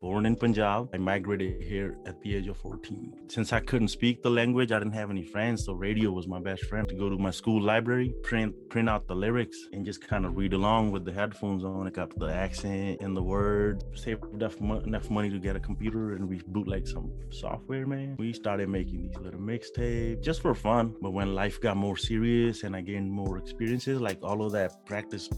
born in Punjab. I migrated here at the age of 14. Since I couldn't speak the language, I didn't have any friends, so radio was my best friend. To go to my school library, print print out the lyrics, and just kind of read along with the headphones on. I got the accent and the words. Saved enough, enough money to get a computer, and we bootleg some software. Man, we started making these little mixtapes just for fun. But when life got more serious and I gained more experiences, like all of that practice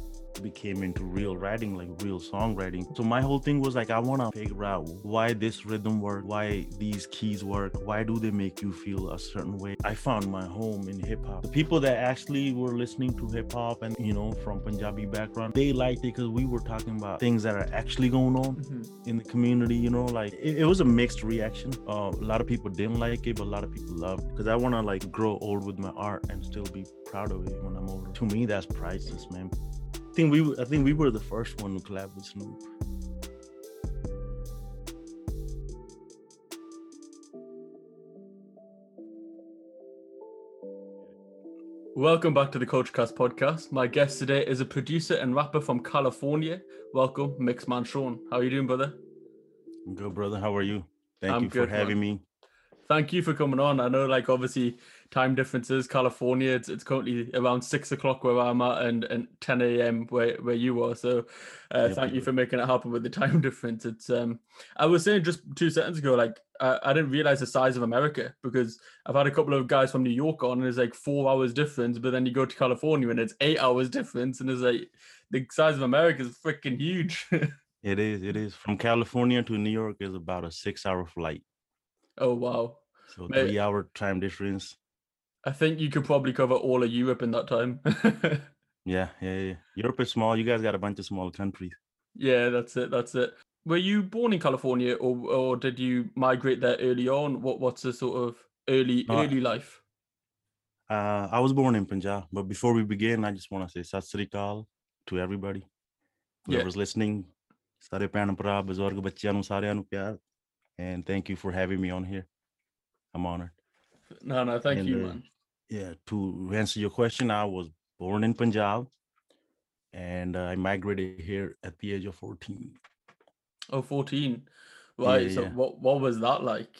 became into real writing, like real songwriting. So my whole thing was like, I want to figure out why this rhythm work, why these keys work, why do they make you feel a certain way. I found my home in hip hop. The people that actually were listening to hip hop and you know from Punjabi background, they liked it because we were talking about things that are actually going on mm-hmm. in the community. You know, like it, it was a mixed reaction. Uh, a lot of people didn't like it, but a lot of people loved it because I want to like grow old with my art and still be proud of it when I'm older. To me, that's priceless, man think we I think we were the first one to collab with Snoop. Welcome back to the Culturecast podcast. My guest today is a producer and rapper from California. Welcome, Mixman Sean. How are you doing, brother? I'm good, brother. How are you? Thank I'm you for good, having man. me. Thank you for coming on. I know, like, obviously, time differences. California, it's, it's currently around six o'clock where I'm at, and, and 10 a.m. where where you are. So, uh, thank you for making it happen with the time difference. It's um, I was saying just two seconds ago, like I, I didn't realize the size of America because I've had a couple of guys from New York on, and it's like four hours difference, but then you go to California and it's eight hours difference, and it's like the size of America is freaking huge. it is. It is. From California to New York is about a six-hour flight. Oh wow! So three-hour time difference. I think you could probably cover all of Europe in that time. yeah, yeah, yeah. Europe is small. You guys got a bunch of small countries. Yeah, that's it. That's it. Were you born in California, or or did you migrate there early on? What what's the sort of early uh, early life? Uh, I was born in Punjab, but before we begin, I just want to say Sat Sri Akal to everybody. Whoever's yeah. listening, ਸਾਰੇ ਭੈਣ ਭਰਾ ਬਜ਼ੁਰਗ ਬੱਚਿਆਂ ਨੂੰ ਸਾਰਿਆਂ ਨੂੰ ਪਿਆਰ and thank you for having me on here. I'm honored. No, no, thank and, you, uh. Yeah, to answer your question, I was born in Punjab and uh, I migrated here at the age of 14. Oh, 14. Right. Yeah, so yeah. what what was that like?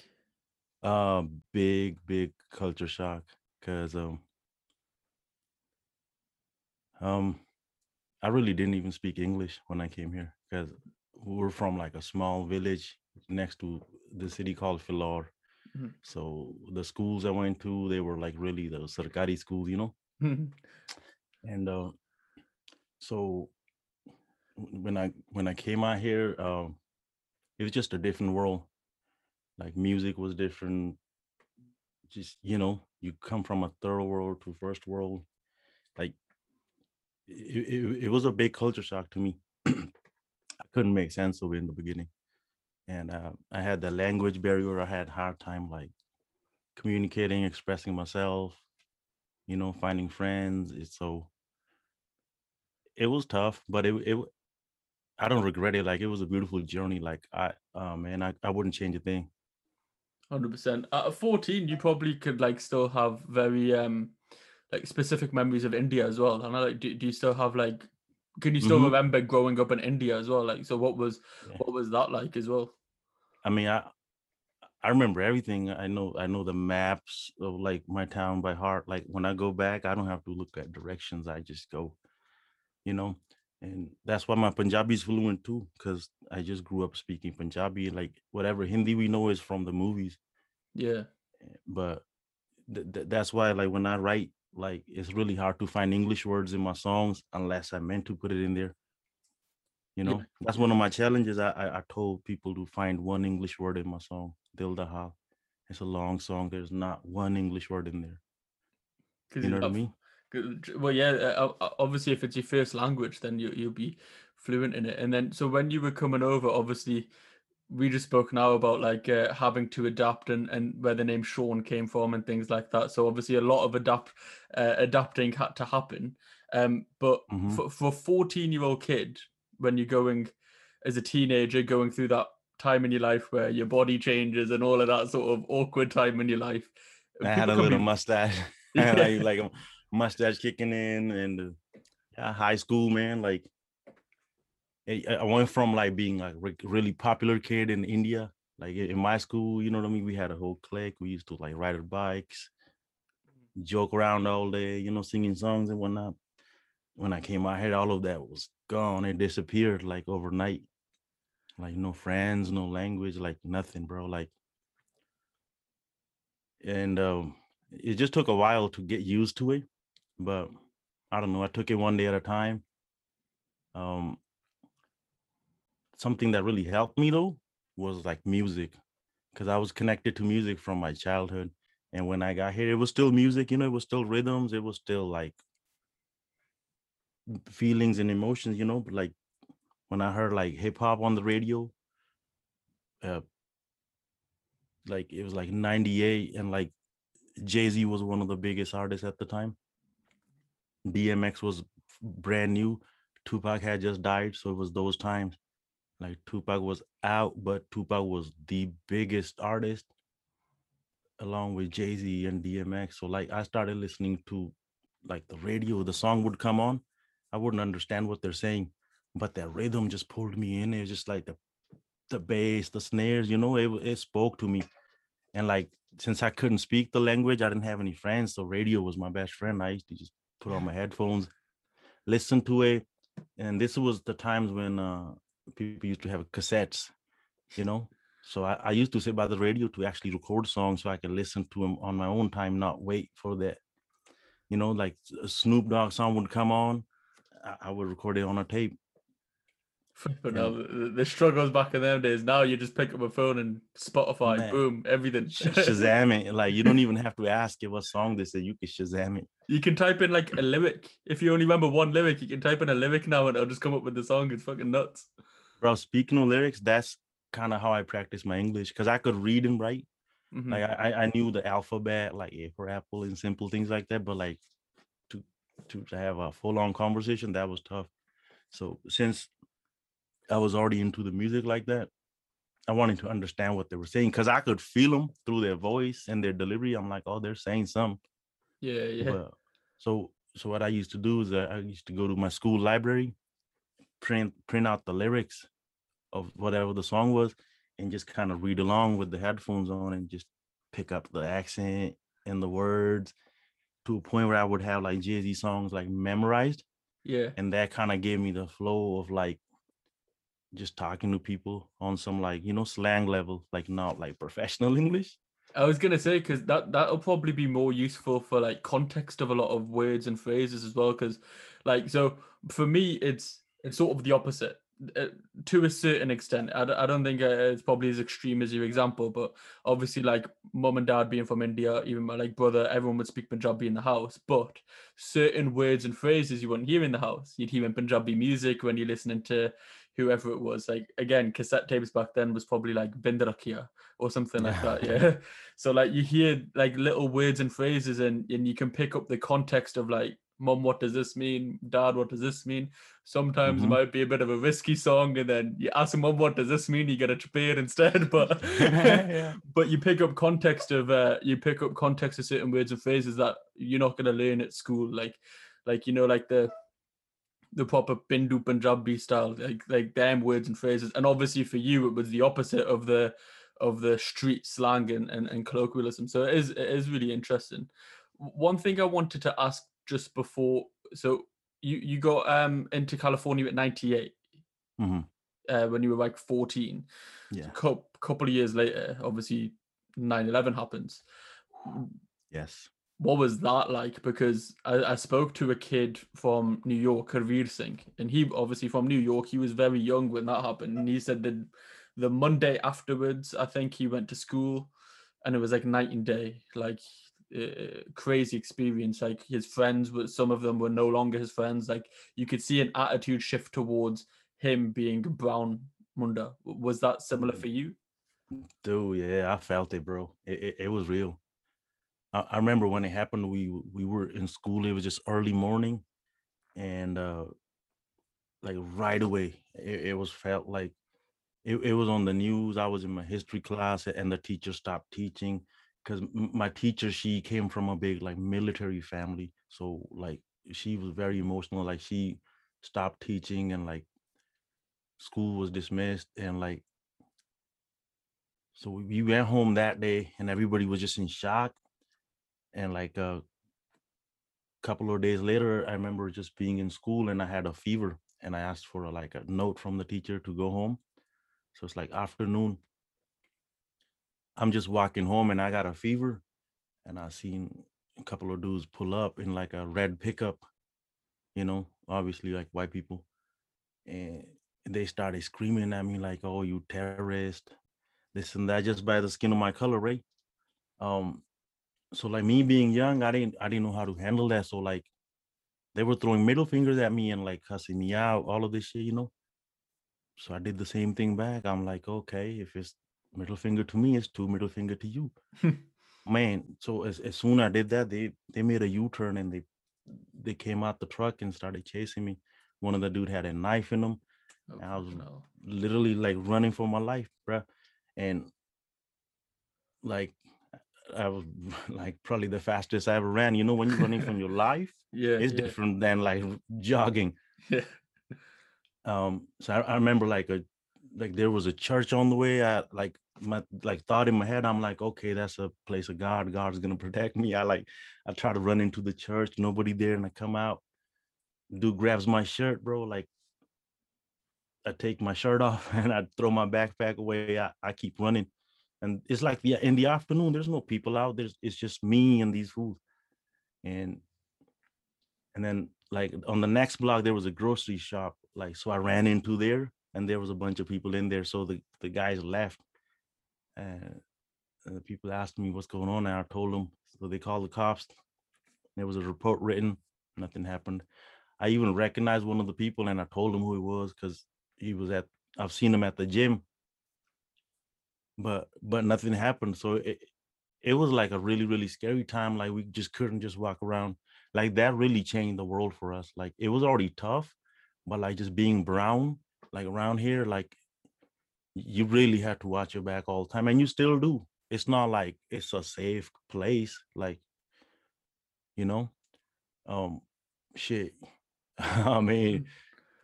Uh big, big culture shock. Cause um um I really didn't even speak English when I came here because we're from like a small village next to the city called Phillaur. Mm-hmm. So the schools I went to, they were like really the Sarkari schools, you know. Mm-hmm. And uh, so when I when I came out here, um, it was just a different world. Like music was different. Just you know, you come from a third world to first world. Like it, it, it was a big culture shock to me. I couldn't make sense of it in the beginning and uh, I had the language barrier. I had hard time like communicating, expressing myself, you know, finding friends. It's so it was tough, but it it I don't regret it. Like it was a beautiful journey. Like I oh man, I, I wouldn't change a thing. Hundred percent. At fourteen, you probably could like still have very um like specific memories of India as well. And I like do, do you still have like can you still mm-hmm. remember growing up in India as well? Like so what was yeah. what was that like as well? I mean, I I remember everything. I know I know the maps of like my town by heart. Like when I go back, I don't have to look at directions. I just go, you know. And that's why my Punjabi is fluent too, because I just grew up speaking Punjabi. Like whatever Hindi we know is from the movies. Yeah. Eh, but th- th- that's why, like when I write, like it's really hard to find English words in my songs unless I meant to put it in there. You know, yeah. that's one of my challenges. I, I, I told people to find one English word in my song, Dil Da Haal. It's a long song. There's not one English word in there. You know what I mean? Well, yeah. Uh, uh, obviously, if it's your first language, then you you'll be fluent in it. And then, so when you were coming over, obviously, we just spoke now about like uh, having to adapt and, and where the name Sean came from and things like that. So obviously, a lot of adapt uh, adapting had to happen. Um, but mm-hmm. for for fourteen year old kid, when you're going as a teenager going through that time in your life where your body changes and all of that sort of awkward time in your life. I had a little be... mustache. Had like, like a mustache kicking in and uh, high school, man. Like I went from like being like re- really popular kid in India, like in my school, you know what I mean. We had a whole clique. We used to like ride our bikes, joke around all day, you know, singing songs and whatnot. When I came out here, all of that was gone. It disappeared like overnight. Like no friends, no language, like nothing, bro. Like, and um, it just took a while to get used to it, but I don't know. I took it one day at a time. Um, something that really helped me though was like music, because I was connected to music from my childhood. And when I got here, it was still music, you know, it was still rhythms, it was still like feelings and emotions, you know. But like when I heard like hip hop on the radio, uh, like it was like 98 and like Jay-Z was one of the biggest artists at the time. DMX was brand new. Tupac had just died, so it was those times. Like Tupac was out, but Tupac was the biggest artist along with Jay-Z and DMX. So like I started listening to like the radio, the song would come on. I wouldn't understand what they're saying, but that rhythm just pulled me in. It was just like the the bass, the snares, you know, it it spoke to me. And like since I couldn't speak the language, I didn't have any friends, so radio was my best friend. I used to just put on my headphones, listen to it. And this was the times when uh people used to have cassettes, you know. So I, I used to sit by the radio to actually record songs so I could listen to them on my own time, not wait for that. You know, like a Snoop Dogg song would come on, I, I would record it on a tape. But the, the struggles back in them days. Now you just pick up a phone and Spotify, man, boom, everything. Sh- Shazam it. Like you don't even have to ask it what song this is. You can Shazam it. you can type in like a lyric. If you only remember one lyric, you can type in a lyric now and it'll just come up with the song. It's fucking nuts. Bro, speaking of lyrics, that's kind of how I practice my English because I could read and write. Mhm. Like I, I knew the alphabet, like A for apple and simple things like that. But like to to, have a full on conversation, that was tough. So since I was already into the music like that, I wanted to understand what they were saying because I could feel them through their voice and their delivery. I'm like, oh, they're saying something. Yeah, yeah. But so so what I used to do is I used to go to my school library, print print out the lyrics of whatever the song was, and just kind of read along with the headphones on and just pick up the accent and the words to a point where I would have like Z songs like memorized, Yeah. and that kind of gave me the flow of like just talking to people on some like you know slang level, like not like professional English. I was gonna say because that that'll probably be more useful for like context of a lot of words and phrases as well. Because, like, so for me, it's it's sort of the opposite uh, to a certain extent. I, d- I don't think uh, it's probably as extreme as your example, but obviously, like mom and dad being from India, even my like brother, everyone would speak Punjabi in the house. But certain words and phrases you wouldn't hear in the house. You'd hear in Punjabi music when you're listening to whoever it was. Like again, cassette tapes back then was probably like Bindrakhia or something like that. Yeah. So like you hear like little words and phrases and, and you can pick up the context of like mom, what does this mean? Dad, what does this mean? Sometimes it Mhm. might be a bit of a risky song, and then you ask mom, what does this mean? You get a beer instead. But Yeah. but you pick up context of uh you pick up context of certain words and phrases that you're not gonna learn at school. Like like you know, like the the proper pendu Punjabi style, like like damn words and phrases. And obviously for you, it was the opposite of the of the street slang and, and, and colloquialism. So it is it is really interesting. One thing I wanted to ask just before, so you you got um into California at ninety eight. Mhm. Uh, when you were like 14 Yeah. couple, couple of years later obviously 9-11 happens Yes. what was that like? Because I, I spoke to a kid from New York, Harveer Singh, and he obviously from New York. He was very young when that happened, and he said that the Monday afterwards, I think he went to school, and it was like night and day, like uh, crazy experience. Like his friends were, some of them were no longer his friends. Like you could see an attitude shift towards him being brown Munda. Was that similar Mhm. for you? Dude, yeah, I felt it, bro. It, it, it was real. I, I remember when it happened, we we were in school. It was just early morning, and uh like right away, it, it was felt like it, it was on the news. I was in my history class, and the teacher stopped teaching because my teacher she came from a big like military family, so like she was very emotional. Like she stopped teaching, and like school was dismissed and like so we went home that day and everybody was just in shock and like a couple of days later i remember just being in school and i had a fever and i asked for a, like a note from the teacher to go home so it's like afternoon i'm just walking home and i got a fever and i seen a couple of dudes pull up in like a red pickup you know obviously like white people and they started screaming at me like oh you terrorist this and that just by the skin of my color right? Um so like me being young i didn't i didn't know how to handle that so like they were throwing middle fingers at me and like cussing me out all of this shit you know? So i did the same thing back i'm like okay if it's middle finger to me is two middle finger to you man so as, as soon as i did that they they made a u-turn and they they came out the truck and started chasing me one of the dude had a knife in him Oh, I was no. literally like running for my life, bruh. And like I was like probably the fastest I ever ran. You know, when you're running from your life, Yeah, it's yeah, different than like jogging. yeah. Um, so I, I remember like a like there was a church on the way. I like my like thought in my head, I'm like, okay, that's a place of God. God's gonna protect me. I like I try to run into the church, nobody there, and I come out. Dude grabs my shirt, bro. Like I take my shirt off and I throw my backpack away. I, I keep running. And it's like yeah, in the afternoon, there's no people out. There's it's just me and these fools. And and then like on the next block, there was a grocery shop. Like so I ran into there and there was a bunch of people in there. So the, the guys left. And, and the people asked me what's going on. And I told them. So they called the cops. There was a report written. Nothing happened. I even recognized one of the people and I told him who he was because he was at I've seen him at the gym. But but nothing happened. So it it was like a really, really scary time. Like we just couldn't just walk around. Like that really changed the world for us. Like it was already tough, but like just being brown, like around here, like you really have to watch your back all the time. And you still do. It's not like it's a safe place. Like, you know, um shit. I mean,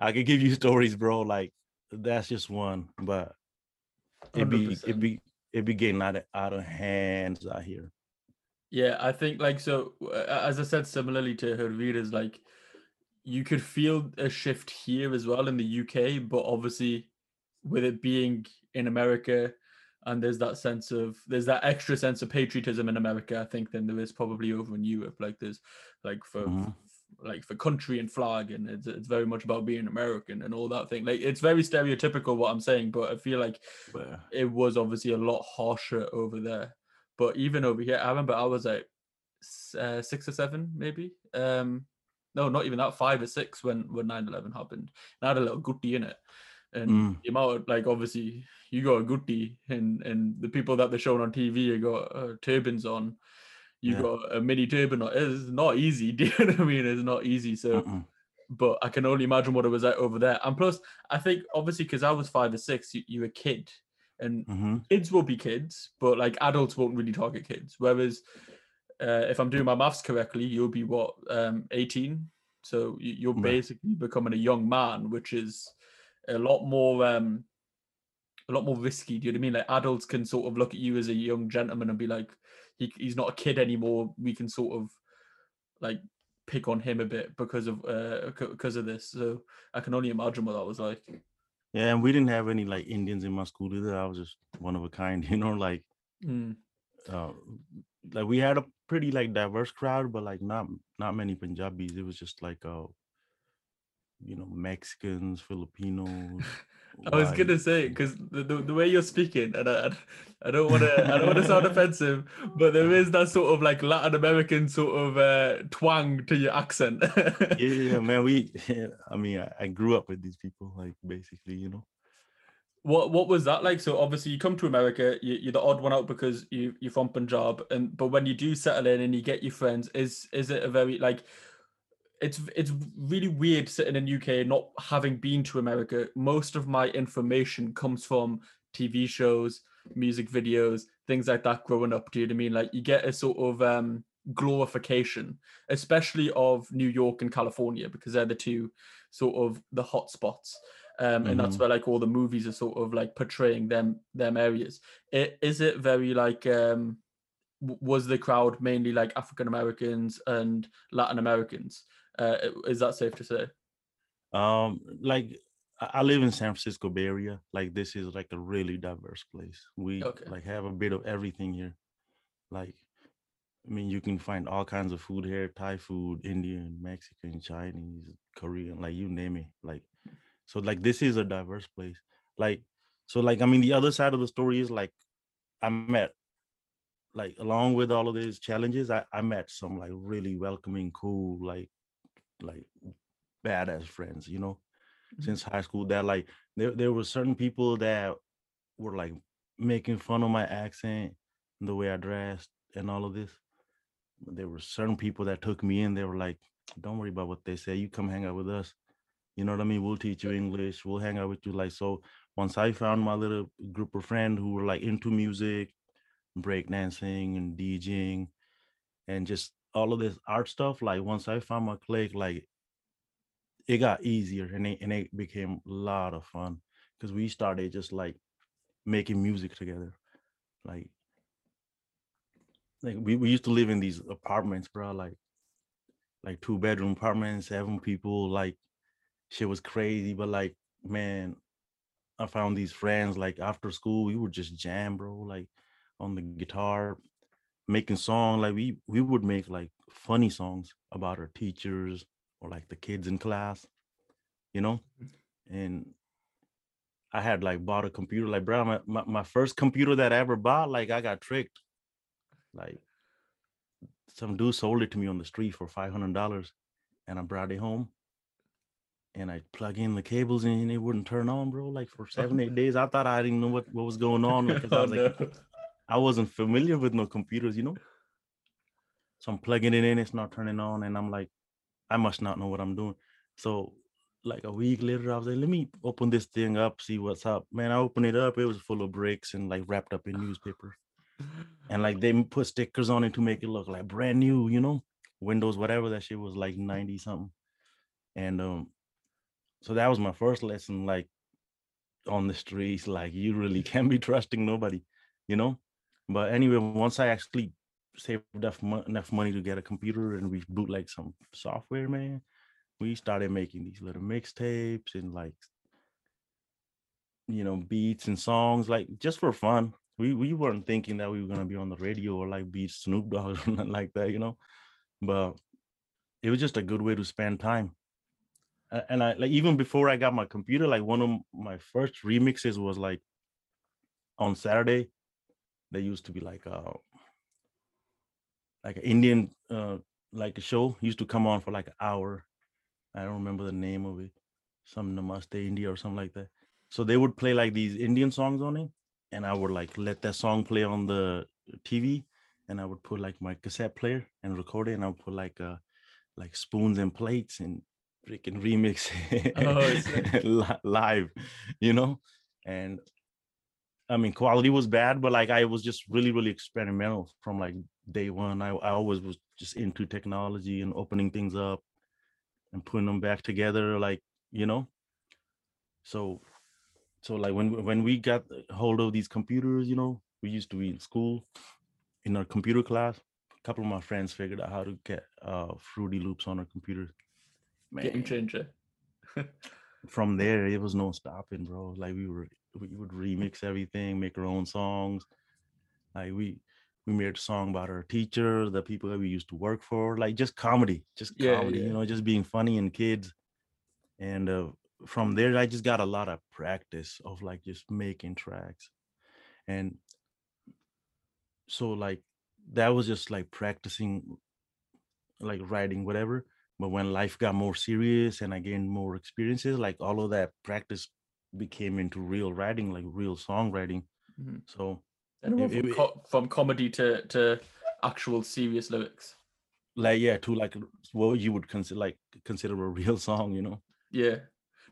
I could give you stories, bro. Like that's just one, but it be 100%. it be it be getting out of out of hands out here. Yeah, I think like so uh, as I said similarly to Hervira's like you could feel a shift here as well in the UK, but obviously with it being in America and there's that sense of there's that extra sense of patriotism in America, I think than there is probably over in Europe. Like there's like for Mhm. like for country and flag and it's, it's very much about being American and all that thing. Like it's very stereotypical what I'm saying, but I feel like But it was obviously a lot harsher over there. But even over here, I remember I was like uh, six or seven, maybe. Um, no, not even that, five or six when when 9-11 happened. And I had a little goodie in it. And Mm. the amount of, like obviously you got a goodie and and the people that they're showing on TV you got uh, turbans on. You Yeah. got a mini turban on. It's not easy. Do you know what I mean? It's not easy. So but I can only imagine what it was like over there. And plus, I think obviously because I was five or six, you, you're a kid, and Mhm. kids will be kids, but like adults won't really target kids. Whereas, uh, if I'm doing my maths correctly, you'll be what um 18, so you- you're basically becoming a young man, which is a lot more um a lot more risky. Do you know what I mean? Like adults can sort of look at you as a young gentleman and be like, he, he's not a kid anymore. We can sort of like pick on him a bit because of uh because of this. So I can only imagine what that was like. Yeah, and we didn't have any like Indians in my school either. I was just one of a kind, you know, like Mm, uh like we had a pretty like diverse crowd, but like not not many Punjabis. It was just like uh you know, Mexicans, Filipinos. I was gonna say because the, the, the way you're speaking, and I, I don't want to I don't want to sound offensive, but there is that sort of like Latin American sort of uh, twang to your accent. yeah, yeah, man. We, I mean, I, I grew up with these people, like basically, you know. What what was that like? So obviously you come to America, you, you're the odd one out because you you're from Punjab, and but when you do settle in and you get your friends, is is it a very like it's it's really weird sitting in UK not having been to America. Most of my information comes from TV shows, music videos, things like that growing up. Do you know what I mean? Like you get a sort of um glorification, especially of New York and California, because they're the two sort of the hot spots. Um, and that's Mhm. where like all the movies are sort of like portraying them them areas. I- Is it very like um, was the crowd mainly like African Americans and Latin Americans? Uh, is that safe to say? Um, like I I live in San Francisco Bay Area. Like this is like a really diverse place. We Okay. like have a bit of everything here. Like, I mean, you can find all kinds of food here: Thai food, Indian, Mexican, Chinese, Korean, like you name it. Like, so like this is a diverse place. Like, so like I mean, the other side of the story is like I met like along with all of these challenges, I, I met some like really welcoming, cool, like like badass friends, you know, Mhm. since high school that like there there were certain people that were like making fun of my accent and the way I dressed and all of this. There were certain people that took me in, they were like, Don't worry about what they say, you come hang out with us. You know what I mean? We'll teach you English, we'll hang out with you. Like so once I found my little group of friends who were like into music, breakdancing and DJing and just all of this art stuff, like once I found my clique, like it got easier and it, and it became a lot of fun because we started just like making music together. Like, like we, we used to live in these apartments, bro, like like two bedroom apartments, seven people, like shit was crazy, but like man, I found these friends like after school, we would just jam, bro, like on the guitar, making song. Like we we would make like funny songs about our teachers or like the kids in class, you know? Mm. And I had like bought a computer, like bro, my, my, my first computer that I ever bought, like I got tricked. Like some dude sold it to me on the street for five hundred dollars and I brought it home and I plug in the cables and it wouldn't turn on, bro. Like for seven, eight days. I thought I didn't know what, what was going on. Like, 'cause I Oh, was like, no. I wasn't familiar with no computers, you know. So I'm plugging it in, it's not turning on, and I'm like, I must not know what I'm doing. So like a week later, I was like, let me open this thing up, see what's up. Man, I opened it up, it was full of bricks and like wrapped up in newspaper. And like they put stickers on it to make it look like brand new, you know, Windows, whatever that shit was like 90 something. And um, so that was my first lesson, like on the streets, like you really can't be trusting nobody, you know. But anyway, once I actually saved enough, enough money to get a computer and we boot like some software, man, we started making these little mixtapes and like you know beats and songs, like just for fun. We we weren't thinking that we were gonna be on the radio or like beat Snoop Dogg or nothing like that, you know. But it was just a good way to spend time. And I like even before I got my computer, like one of my first remixes was like on Saturday. There used to be like a like an Indian uh like a show used to come on for like an hour. I don't remember the name of it. Some Namaste India or something like that. So they would play like these Indian songs on it, and I would like let that song play on the TV, and I would put like my cassette player and record it, and I would put like uh like spoons and plates and freaking remix Oh, live, you know, and I mean quality was bad, but like I was just really really experimental from like day one. I I always was just into technology and opening things up and putting them back together, like you know. So so like when when we got hold of these computers, you know, we used to be in school in our computer class. A couple of my friends figured out how to get uh Fruity Loops on our computer. Game changer. from there it was no stopping, bro. Like we were we would remix everything, make our own songs. Like we we made a song about our teacher, the people that we used to work for, like just comedy, just Yeah, comedy, yeah. you know, just being funny and kids. And uh, from there, I just got a lot of practice of like just making tracks. And so like that was just like practicing like writing whatever. But when life got more serious and I gained more experiences, like all of that practice became into real writing, like real songwriting. Mhm. So It- from, it- co- from comedy to to actual serious lyrics. like yeah, to like what you would consider like consider a real song, you know. Yeah.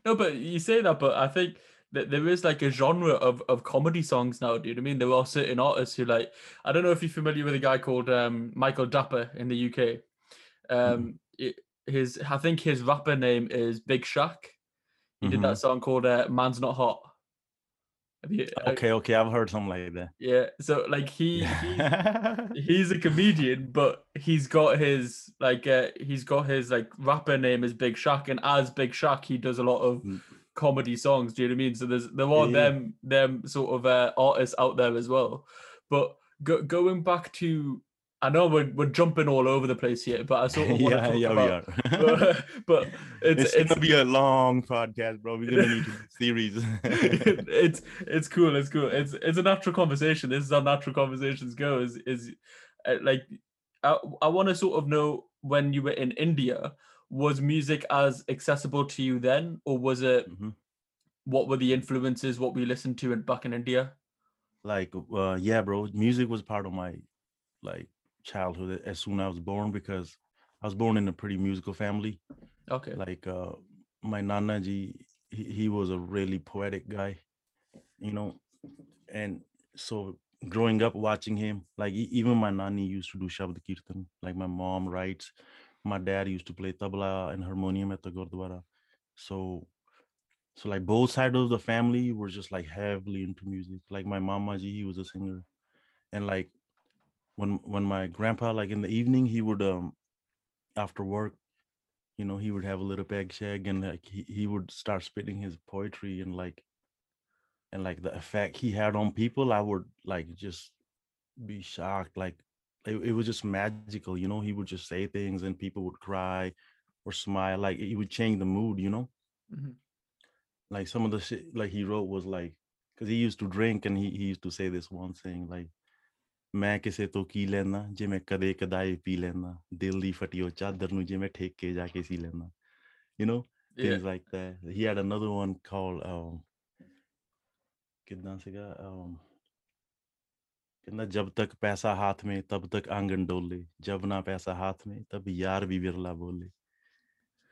No, but you say that, but I think that there is like a genre of, of comedy songs now, dude. I mean, there are certain artists who like I don't know if you're familiar with a guy called um, Michael Dapaah in the UK. Um, it, his I think his rapper name is Big Shaq. He did Mhm. that song called uh, "Man's Not Hot." You, uh, Okay, okay, I've heard something like that. yeah. So like he, he he's a comedian, but he's got his like uh, he's got his like rapper name is Big Shaq, and as Big Shaq, he does a lot of Mm. comedy songs. Do you know what I mean? So there's there are Yeah. them them sort of uh, artists out there as well. But go, going back to, I know we're we're jumping all over the place here, but I sort of want to yeah, talk yeah, about. we are. But, but it's it's, it's gonna be a long podcast, bro. We're gonna need to do series. it's it's cool. It's cool. It's it's a natural conversation. This is how natural conversations go. Is is uh, like I, I want to sort of know when you were in India, was music as accessible to you then, or was it? Mhm. What were the influences? What we listened to in back in India? like uh yeah bro music was part of my like childhood as soon as i was born because i was born in a pretty musical family. Okay. like uh my nana ji he, he was a really poetic guy you know and so growing up watching him like even my nani used to do shabd kirtan like my mom writes my dad used to play tabla and harmonium at the gurdwara. So so like both sides of the family were just like heavily into music. Like my mama ji he was a singer. And like when when my grandpa like in the evening he would um after work you know he would have a little bag shag and like he, he would start spitting his poetry and like and like the effect he had on people i would like just be shocked like it, it was just magical you know he would just say things and people would cry or smile like he would change the mood you know Mhm. like some of the shit like he wrote was like because he used to drink and he, he used to say this one thing like ਮੈਂ ਕਿਸੇ ਤੋਂ ਕੀ ਲੈਣਾ ਜੇ ਮੈਂ ਕਦੇ ਕਦਾਏ ਪੀ ਲੈਣਾ ਦਿਲ ਦੀ ਫਟੀ ਉਹ ਚਾਦਰ ਨੂੰ ਜੇ ਮੈਂ ਠੇਕ ਕੇ ਜਾ ਕੇ ਸੀ ਲੈਣਾ you نو things like that he had another one called um ਕਿੰਨਾ ਸੀਗਾ um ਕਹਿੰਦਾ ਜਬ ਤੱਕ ਪੈਸਾ ਹੱਥ ਮੇ ਤਬ ਤੱਕ ਆਂਗਣ ਡੋਲੇ ਜਬ ਨਾ ਪੈਸਾ ਹੱਥ ਮੇ ਤਬ ਯਾਰ ਵੀ ਵਿਰਲਾ ਬੋਲੇ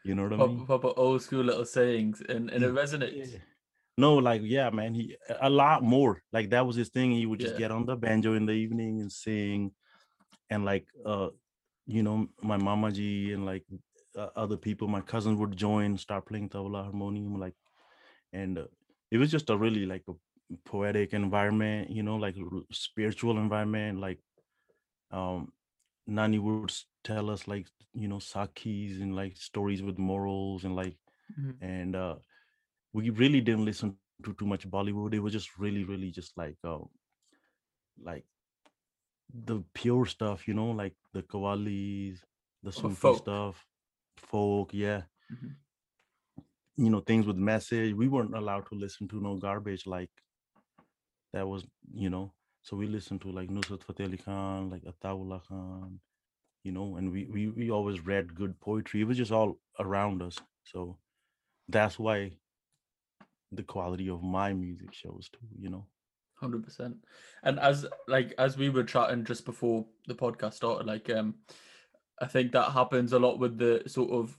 You know what proper, I mean? Proper old school little sayings, and, and it resonates. Yeah. No, like yeah, man. He a lot more. Like that was his thing. He would just Yeah. get on the banjo in the evening and sing, and like uh, you know, my mama ji and like uh, other people, my cousins would join, start playing tabla harmonium, like, and uh, it was just a really like a poetic environment, you know, like spiritual environment. Like, um, Nani would tell us like you know sakhis and like stories with morals and like Mhm. and uh we really didn't listen to too much Bollywood. It was just really, really just like um like the pure stuff, you know, like the qawwalis, the Sufi folk. stuff, folk, yeah. Mhm. You know, things with message. We weren't allowed to listen to no garbage like that was, you know. So we listened to like Nusrat Fateh Ali Khan, like Ataullah Khan, you know, and we, we we always read good poetry. It was just all around us. So that's why the quality of my music shows too, you know. Hundred percent. And as like as we were chatting just before the podcast started, like um, I think that happens a lot with the sort of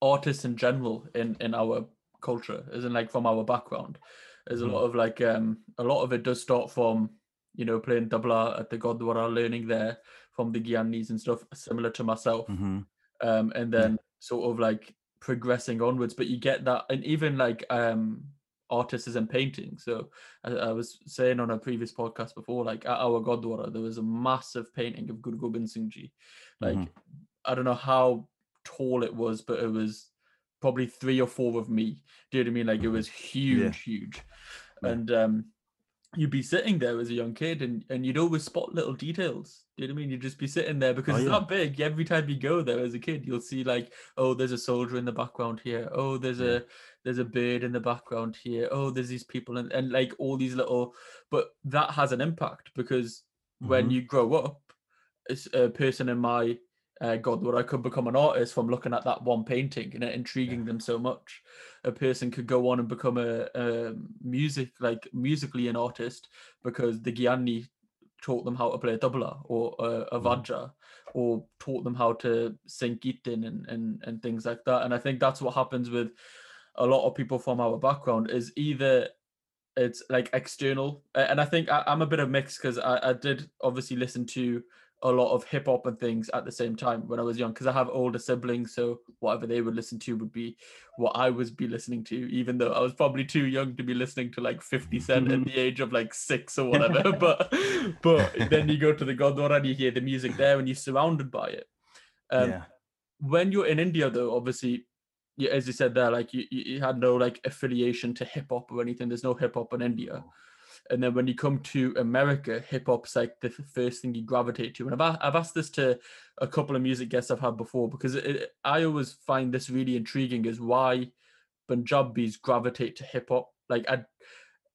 artists in general in in our culture, isn't like from our background. There's a lot of like um, a lot of it does start from you know playing tabla at the Gurdwara, learning there from the Gyanis and stuff, similar to myself. hmm um, and Yeah. then sort of like progressing onwards. But you get that, and even like um, artists and painting. So I, I was saying on a previous podcast before, like at our gurdwara there was a massive painting of Guru Gobind Singh Ji. Like Mhm. I don't know how tall it was, but it was probably three or four of me. Do you know what I mean? Like it Mhm. was huge, huge. Yeah. And um you'd be sitting there as a young kid and, and you'd always spot little details. Do you know what I mean? You'd just be sitting there because Oh, it's yeah. that big. Every time you go there as a kid, you'll see like, oh, there's a soldier in the background here. Oh, there's Yeah. a there's a bird in the background here. Oh, there's these people and, and like all these little but that has an impact because when Mhm. you grow up, as a person in my uh, God, what I could become an artist from looking at that one painting and it intriguing them so much. A person could go on and become a, a music like musically an artist because the Gyani taught them how to play a tabla or uh, a Mhm. vajra or taught them how to sing kirtan and, and and things like that. And I think that's what happens with a lot of people from our background is either it's like external and i think I, i'm a bit of mix because I, I did obviously listen to a lot of hip hop and things at the same time when I was young because I have older siblings, so whatever they would listen to would be what I was be listening to, even though I was probably too young to be listening to like 50 Cent at the age of like six or whatever. but but then you go to the Gurdwara and you hear the music there and you're surrounded by it. Um, yeah. When you're in India, though, obviously, as you said there, like you, you had no like affiliation to hip hop or anything. There's no hip hop in India. And then when you come to America, hip hop's like the first thing you gravitate to. And I've, I've asked this to a couple of music guests I've had before because it, I always find this really intriguing is why Punjabis gravitate to hip hop. Like, I,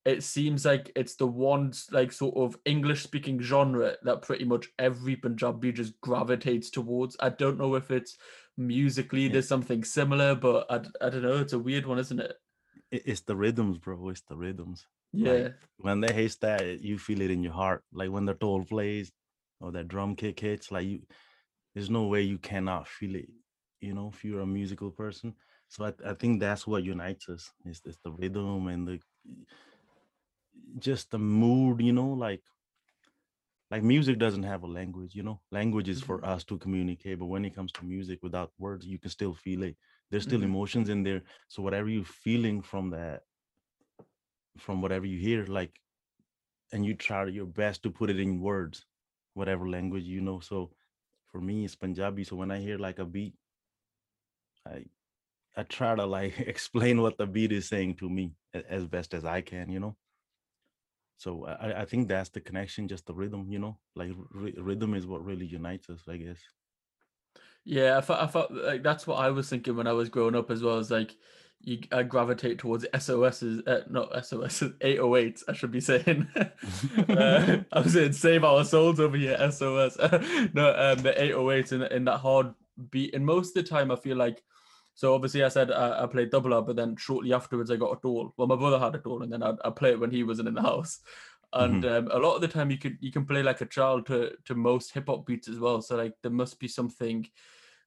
it seems like it's the one like sort of English speaking genre that pretty much every Punjabi just gravitates towards. I don't know if it's musically yeah. there's something similar, but I, I don't know. It's a weird one, isn't it? It's the rhythms, bro. It's the rhythms. Yeah. Like, when they hit that, you feel it in your heart. Like when the dhol plays or that drum kick hits, like you, there's no way you cannot feel it. You know, if you're a musical person. So I, I think that's what unites us. Is it's the rhythm and the just the mood. You know, like like music doesn't have a language. You know, language is for mm-hmm. us to communicate. But when it comes to music, without words, you can still feel it. There's still mm-hmm. emotions in there. So whatever you're feeling from that from whatever you hear like and you try your best to put it in words whatever language you know so for me it's punjabi so when i hear like a beat i i try to like explain what the beat is saying to me as best as i can you know? So i, I think that's the connection just the rhythm you know? Like rhythm is what really unites us i guess. Yeah i thought, I thought like that's what i was thinking when i was growing up as well as like you uh, gravitate towards SOSs, uh, not SOSs, 808s, I should be saying. uh, I was saying save our souls over here, SOS. no, um, the 808s in, in that hard beat. And most of the time, I feel like, so obviously I said I, I played tabla, but then shortly afterwards I got a Dhol. Well, my brother had a Dhol, and then I'd, I'd play it when he wasn't in the house. And mm-hmm. um, a lot of the time, you could you can play like a child to to most hip hop beats as well. So like there must be something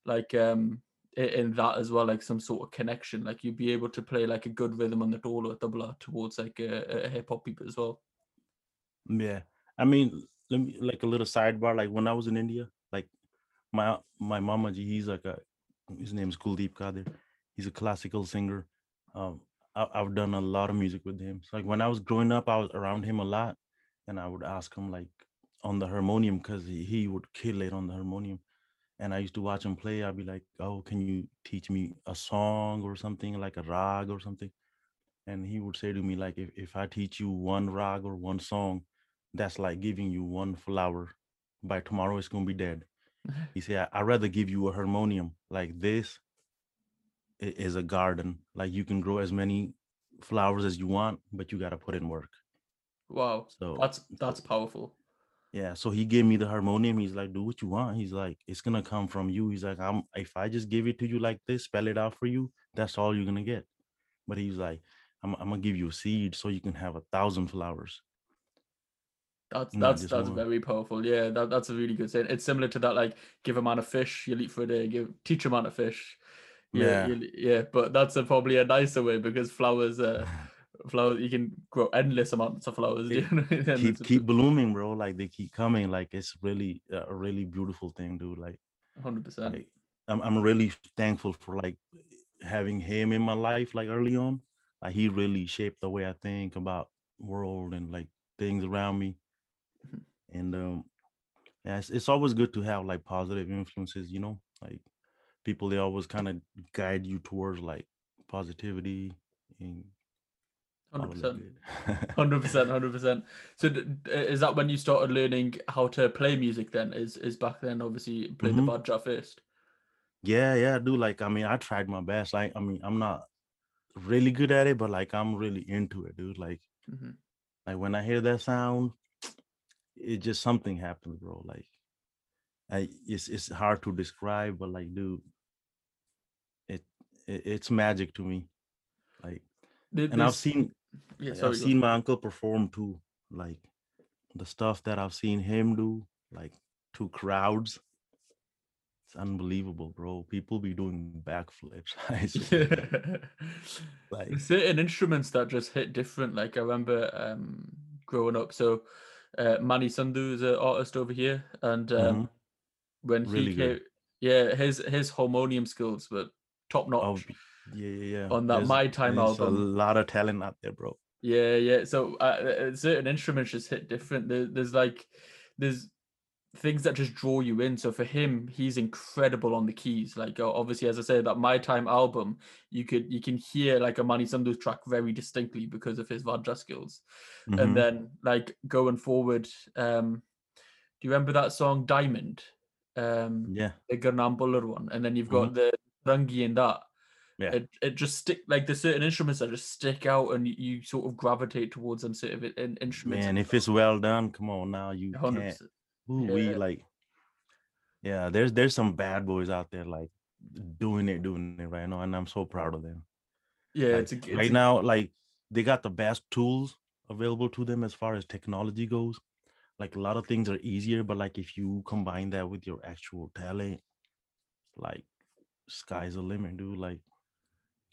like um in that as well, like some sort of connection. Like you'd be able to play like a good rhythm on the dhol or tabla towards like a, a hip hop people as well. Yeah, I mean, let me like a little sidebar. Like when I was in India, like my my mama, he's like a his name is Kuldeep Kadir. He's a classical singer. Um, I, I've done a lot of music with him. So like when I was growing up, I was around him a lot, and I would ask him like on the harmonium because he, he would kill it on the harmonium and I used to watch him play. I'd be like, "Oh, can you teach me a song or something like a rag or something?" And he would say to me, like, "If if I teach you one rag or one song, that's like giving you one flower. By tomorrow, it's gonna be dead." he said, "I'd rather give you a harmonium like this. It is a garden. Like you can grow as many flowers as you want, but you gotta put in work." Wow. So that's that's powerful. Yeah, so he gave me the harmonium. He's like, do what you want. He's like, it's gonna come from you. He's like, I'm if I just give it to you like this, spell it out for you, that's all you're gonna get. But he's like, I'm, I'm gonna give you a seed so you can have a thousand flowers. That's that's that's very powerful. Yeah, that, that's a really good saying. It's similar to that, like give a man a fish, you'll eat for a day. Give teach a man a fish. Yeah, yeah, yeah. But that's a, probably a nicer way because flowers. Uh, flowers you can grow endless amounts of flowers. Keep keep blooming bro. Like they keep coming. Like it's really a really beautiful thing dude. Like 100% like, I'm, I'm really thankful for like having him in my life like early on. Like he really shaped the way i think about world and like things around me. Mm-hmm. and um yeah it's, it's always good to have like positive influences you know? Like people they always kind of guide you towards like positivity and Hundred percent, hundred percent, hundred percent. So, is that when you started learning how to play music? Then is is back then obviously playing mm-hmm. the bajra first. Yeah, yeah, I do. Like, I mean, I tried my best. Like, I mean, I'm not really good at it, but like, I'm really into it, dude. Like, mm-hmm. like when I hear that sound, it just something happens, bro. Like, I it's it's hard to describe, but like, dude, it, it it's magic to me. Like, and I've seen yeah, sorry, I've seen my uncle perform too. Like the stuff that I've seen him do, like to crowds. It's unbelievable, bro. People be doing backflips. like certain instruments that just hit different. Like I remember um growing up. So Uh, Manni Sandhu is an artist over here, and um, Mhm. when Really he came, yeah, his his harmonium skills were top Oh, notch. Yeah, yeah, yeah. On that There's- My Time there's album. a lot of talent out there, bro. Yeah, yeah. So uh, uh, certain instruments just hit different. There, there's like there's things that just draw you in. So for him, he's incredible on the keys. Like uh, obviously, as I said, that My Time album, you could you can hear like a Manni Sandhu track very distinctly because of his Vajra skills. Mhm. And then like going forward, um, do you remember that song Diamond? Um, yeah, the Gurnam Bhullar one, and then you've got the Rangi in that. Yeah. It, it just stick like there's certain instruments that just stick out and you, you sort of gravitate towards them sort of in, instruments. man. If it's well done, come on now, you can't. percent. Ooh, we like, yeah. There's there's some bad boys out there like doing it, doing it right now, and I'm so proud of them. Yeah, Like, it's a, it's right a- now, like they got the best tools available to them as far as technology goes. Like a lot of things are easier, but like if you combine that with your actual talent, like sky's the limit, dude. Like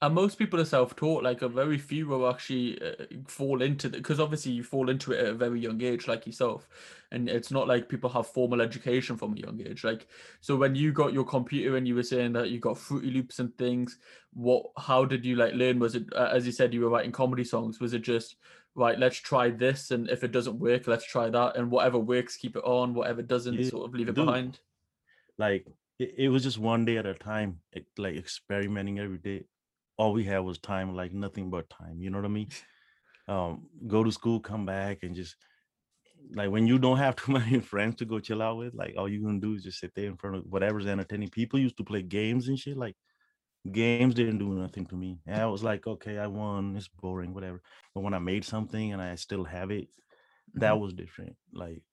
and most people are self-taught. Like a very few will actually uh, fall into because obviously you fall into it at a very young age, like yourself, and it's not like people have formal education from a young age. Like so, when you got your computer and you were saying that you got Fruity Loops and things, what? How did you like learn? Was it uh, as you said you were writing comedy songs? Was it just right? Let's try this, and if it doesn't work, let's try that, and whatever works, keep it on. Whatever doesn't, Yeah, sort of leave it dude. behind. like it, it was just one day at a time it, like experimenting every day all we had was time like nothing but time you know what i mean? Um go to school come back and just like when you don't have too many friends to go chill out with like all you gonna do is just sit there in front of whatever's entertaining. People used to play games and shit like games didn't do nothing to me. And i was like okay i won it's boring whatever. But when i made something and i still have it that Mhm. was different like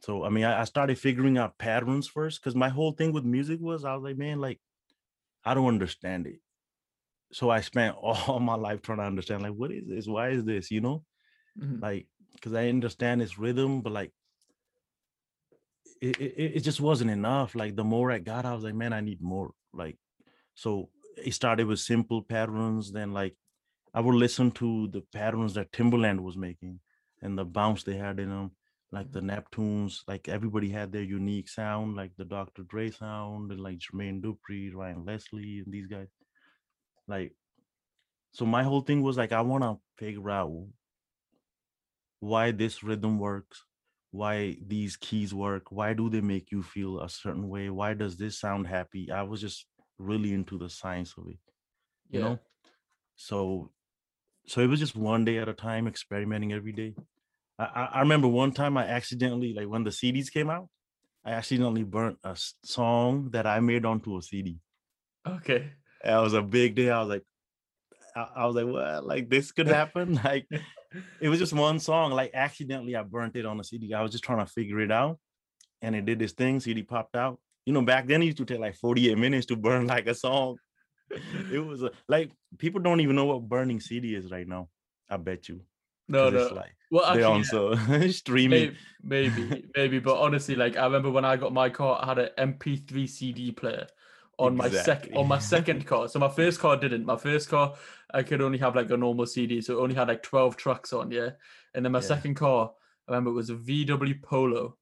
so i mean i, I started figuring out patterns first because my whole thing with music was i was like man like i don't understand it so i spent all my life trying to understand like what is this? Why is this? You know? Mhm. like because i understand its rhythm but like it, it, it just wasn't enough. Like the more i got i was like man i need more. Like so it started with simple patterns then like i would listen to the patterns that Timbaland was making and the bounce they had in them like the neptunes like everybody had their unique sound like the dr dre sound and like jermaine dupri ryan leslie and these guys like so my whole thing was like i want to figure out why this rhythm works why these keys work why do they make you feel a certain way why does this sound happy i was just really into the science of it you Yeah. know so so it was just one day at a time experimenting every day I, I I remember one time i accidentally like when the cds came out i accidentally burnt a song that i made onto a cd Okay. That was a big day i was like i, I was like well like this could happen? Like it was just one song like accidentally i burnt it on a cd i was just trying to figure it out and it did this thing cd popped out. You know back then it used to take like 48 minutes to burn like a song. It was a, like people don't even know what burning cd is right now i bet you No, no. like well, they're actually, on so streaming. Maybe, maybe, maybe, but honestly, like I remember when I got my car, I had an MP3 CD player on my second on my second car. So my first car didn't. My first car, I could only have like a normal CD, so it only had like twelve tracks on, yeah. And then my Yeah. second car, I remember it was a VW Polo.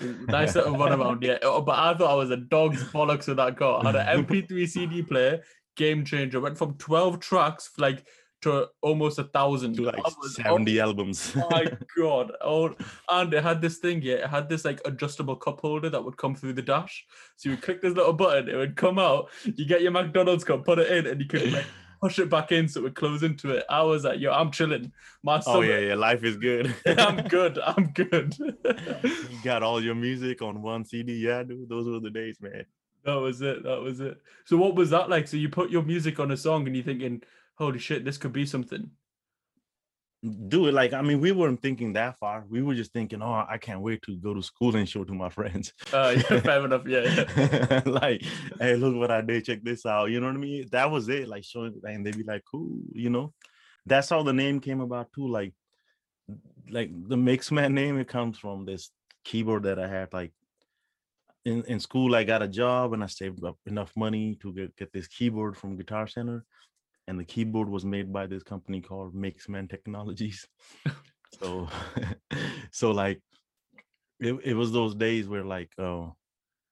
It was a Nice little runaround, yeah. Oh, But I thought I was a dog's bollocks with that car. I had an MP3 CD player, game changer. Went from twelve tracks like to almost a thousand. to like I was- oh 70 albums. my god. Oh and it had this thing yeah it had this like adjustable cup holder that would come through the dash. So you would click this little button it would come out you get your mcdonald's cup put it in and you could like push it back in so it would close into it. I was like yo i'm chilling. My oh yeah yeah life is good. I'm good i'm good. You got all your music on one cd yeah dude those were the days man. That was it that was it. So what was that like? So you put your music on a song and you're thinking holy shit this could be something. Do it like i mean we weren't thinking that far. We were just thinking oh i can't wait to go to school and show to my friends. Uh yeah fair enough yeah, yeah. like hey look what i did check this out. You know what i mean? That was it like showing and they'd be like cool you know? That's how the name came about too like like the mixman name it comes from this keyboard that i had like in, in school i got a job and i saved up enough money to get, get this keyboard from guitar center and the keyboard was made by this company called mixman technologies so so like it, it was those days where like uh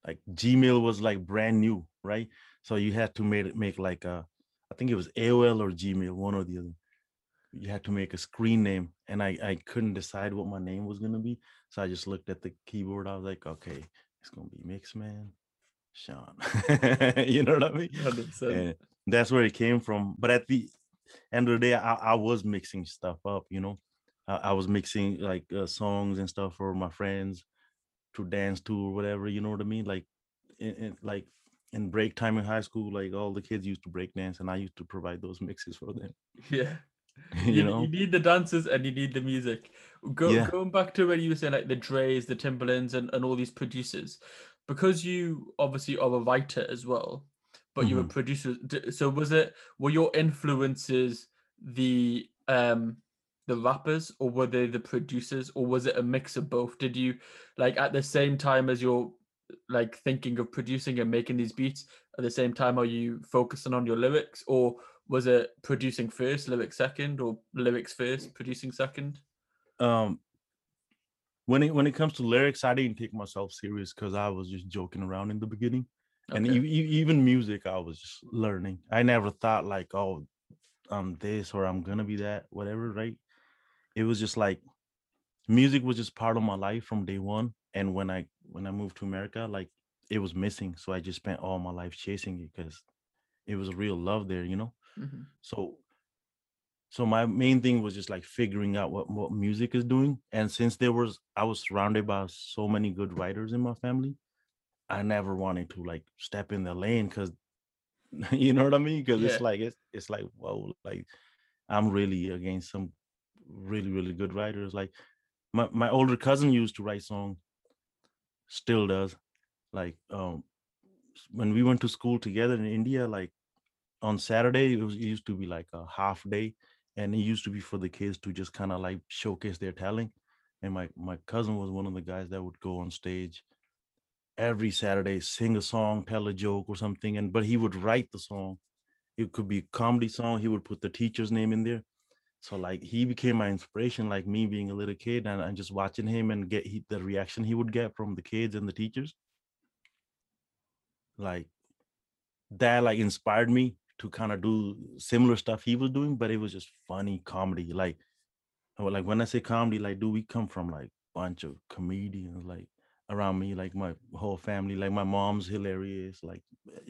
like Gmail was like brand new, right? So you had to make it make like a I think it was AOL or Gmail, one or the other. You had to make a screen name, and I I couldn't decide what my name was gonna be, so I just looked at the keyboard. I was like, okay, it's gonna be Mixman, Sean. you know what I mean? 100%. And that's where it came from. But at the end of the day, I, I was mixing stuff up. You know, I, I was mixing like uh, songs and stuff for my friends to dance to or whatever. You know what I mean? Like, in, in, like in break time in high school, like all the kids used to break dance, and I used to provide those mixes for them. Yeah. you, You, know? you need the dances and you need the music. Go, Yeah. Going back to when you were saying like the Dre's, the Timbalands, and, and all these producers, because you obviously are a writer as well, but you were Mhm. producers. So was it were your influences the um the rappers or were they the producers or was it a mix of both? Did you like at the same time as you're like thinking of producing and making these beats at the same time are you focusing on your lyrics or was it producing first lyrics second or lyrics first producing second um when it when it comes to lyrics i didn't take myself serious because i was just joking around in the beginning and Okay. e- even music i was just learning i never thought like oh i'm this or i'm gonna be that whatever right it was just like music was just part of my life from day one and when i when i moved to america like it was missing so i just spent all my life chasing it because it was a real love there you know Mhm. so so my main thing was just like figuring out what, what music is doing and since there was i was surrounded by so many good writers in my family i never wanted to like step in the lane because you know what i mean? Because Yeah. it's like it's, it's like whoa like i'm really against some really really good writers. Like my, my older cousin used to write songs still does. Like um when we went to school together in india like on saturday it, was, it used to be like a half day and it used to be for the kids to just kind of like showcase their talent. And my my cousin was one of the guys that would go on stage every saturday sing a song tell a joke or something and but he would write the song. It could be a comedy song he would put the teacher's name in there. So like he became my inspiration like me being a little kid and, and just watching him and get he, the reaction he would get from the kids and the teachers. Like that like inspired me to kind of do similar stuff he was doing but it was just funny comedy like like when i say comedy like do we come from like bunch of comedians like around me like my whole family like my mom's hilarious like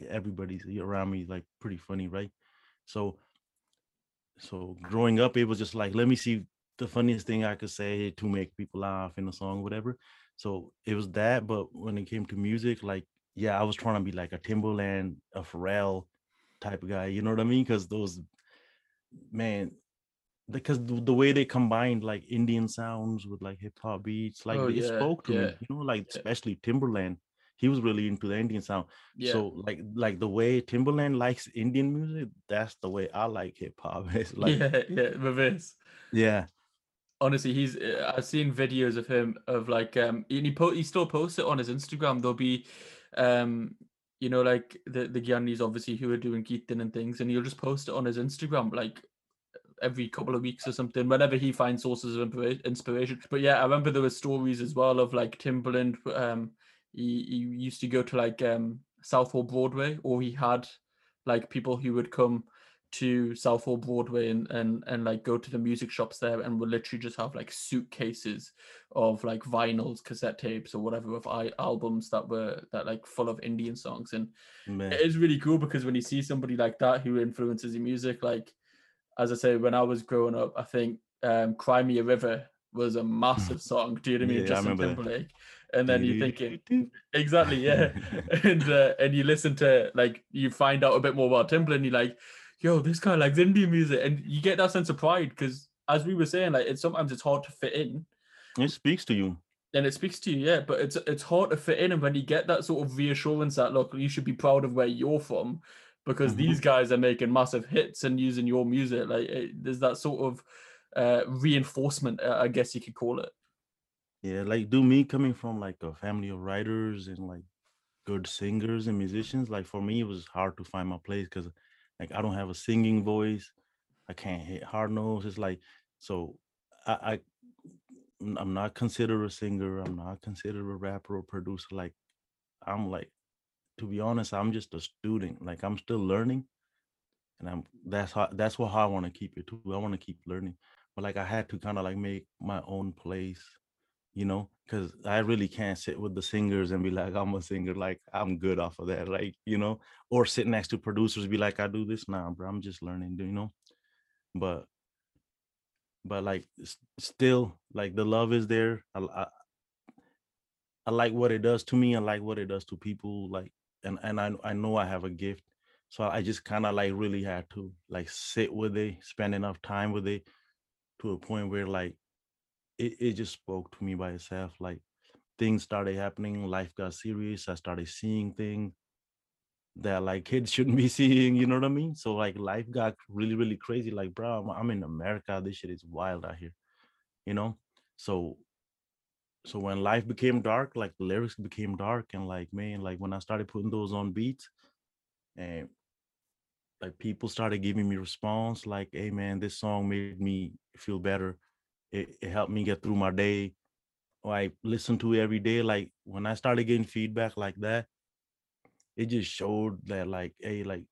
everybody's around me like pretty funny right? So so growing up it was just like let me see the funniest thing i could say to make people laugh in a song whatever. So it was that but when it came to music like yeah i was trying to be like a Timbaland a pharrell type of guy you know what i mean? Because those man because the, the way they combined like indian sounds with like hip hop beats like Oh, it yeah, spoke to yeah, me you know like yeah. especially Timbaland he was really into the indian sound. So like like the way Timbaland likes indian music that's the way i like hip hop it's like yeah yeah reverse yeah. Honestly he's uh, i've seen videos of him of like um and he po- he still posts it on his instagram. There'll be um you know like the the Gyannis obviously who are doing Kirtan and things and he'll just post it on his instagram like every couple of weeks or something whenever he finds sources of inspiration but yeah i remember there were stories as well of like Timbaland um he, he used to go to like um southall broadway or he had like people who would come to Southall Broadway and, and and like go to the music shops there and would literally just have like suitcases of like vinyls, cassette tapes, or whatever of I- albums that were that like full of Indian songs. And man it is really cool because when you see somebody like that who influences your music, like as I say, when I was growing up, I think um Cry Me a River was a massive song. Do you know what I mean? Yeah, Justin that. Timberlake. And then you're thinking, exactly yeah and uh, and you listen to like you find out a bit more about Timbaland you're like yo this guy likes Indian music and you get that sense of pride because as we were saying like it's sometimes it's hard to fit in it speaks to you and it speaks to you yeah but it's it's hard to fit in and when you get that sort of reassurance that look you should be proud of where you're from because Mhm. these guys are making massive hits and using your music like it, there's that sort of uh reinforcement uh, I guess you could call it yeah like do me coming from like a family of writers and like good singers and musicians like for me it was hard to find my place because like i don't have a singing voice i can't hit hard notes it's like so I I'm not considered a singer. I'm not considered a rapper or producer. Like I'm like, to be honest, I'm just a student. Like I'm still learning, and I'm that's how that's what how I want to keep it too. I want to keep learning, but like I had to kind of like make my own place, you know, because I really can't sit with the singers and be like I'm a singer. Like I'm good off of that, like you know, or sit next to producers be like I do this now, bro. I'm just learning, you know, but but like still like the love is there. I, I I like what it does to me. I like what it does to people. Like, and and I I know I have a gift, so I just kind of like really had to like sit with it, spend enough time with it to a point where like it it just spoke to me by itself. Like things started happening, life got serious. I started seeing things that like kids shouldn't be seeing. You know what I mean? So like life got really really crazy. Like, bro, I'm, I'm in America. This shit is wild out here. You know, so so when life became dark like the lyrics became dark and like man like when i started putting those on beats and like people started giving me response like hey man this song made me feel better. It, it helped me get through my day. Or i listen to every day like when i started getting feedback like that it just showed that like hey like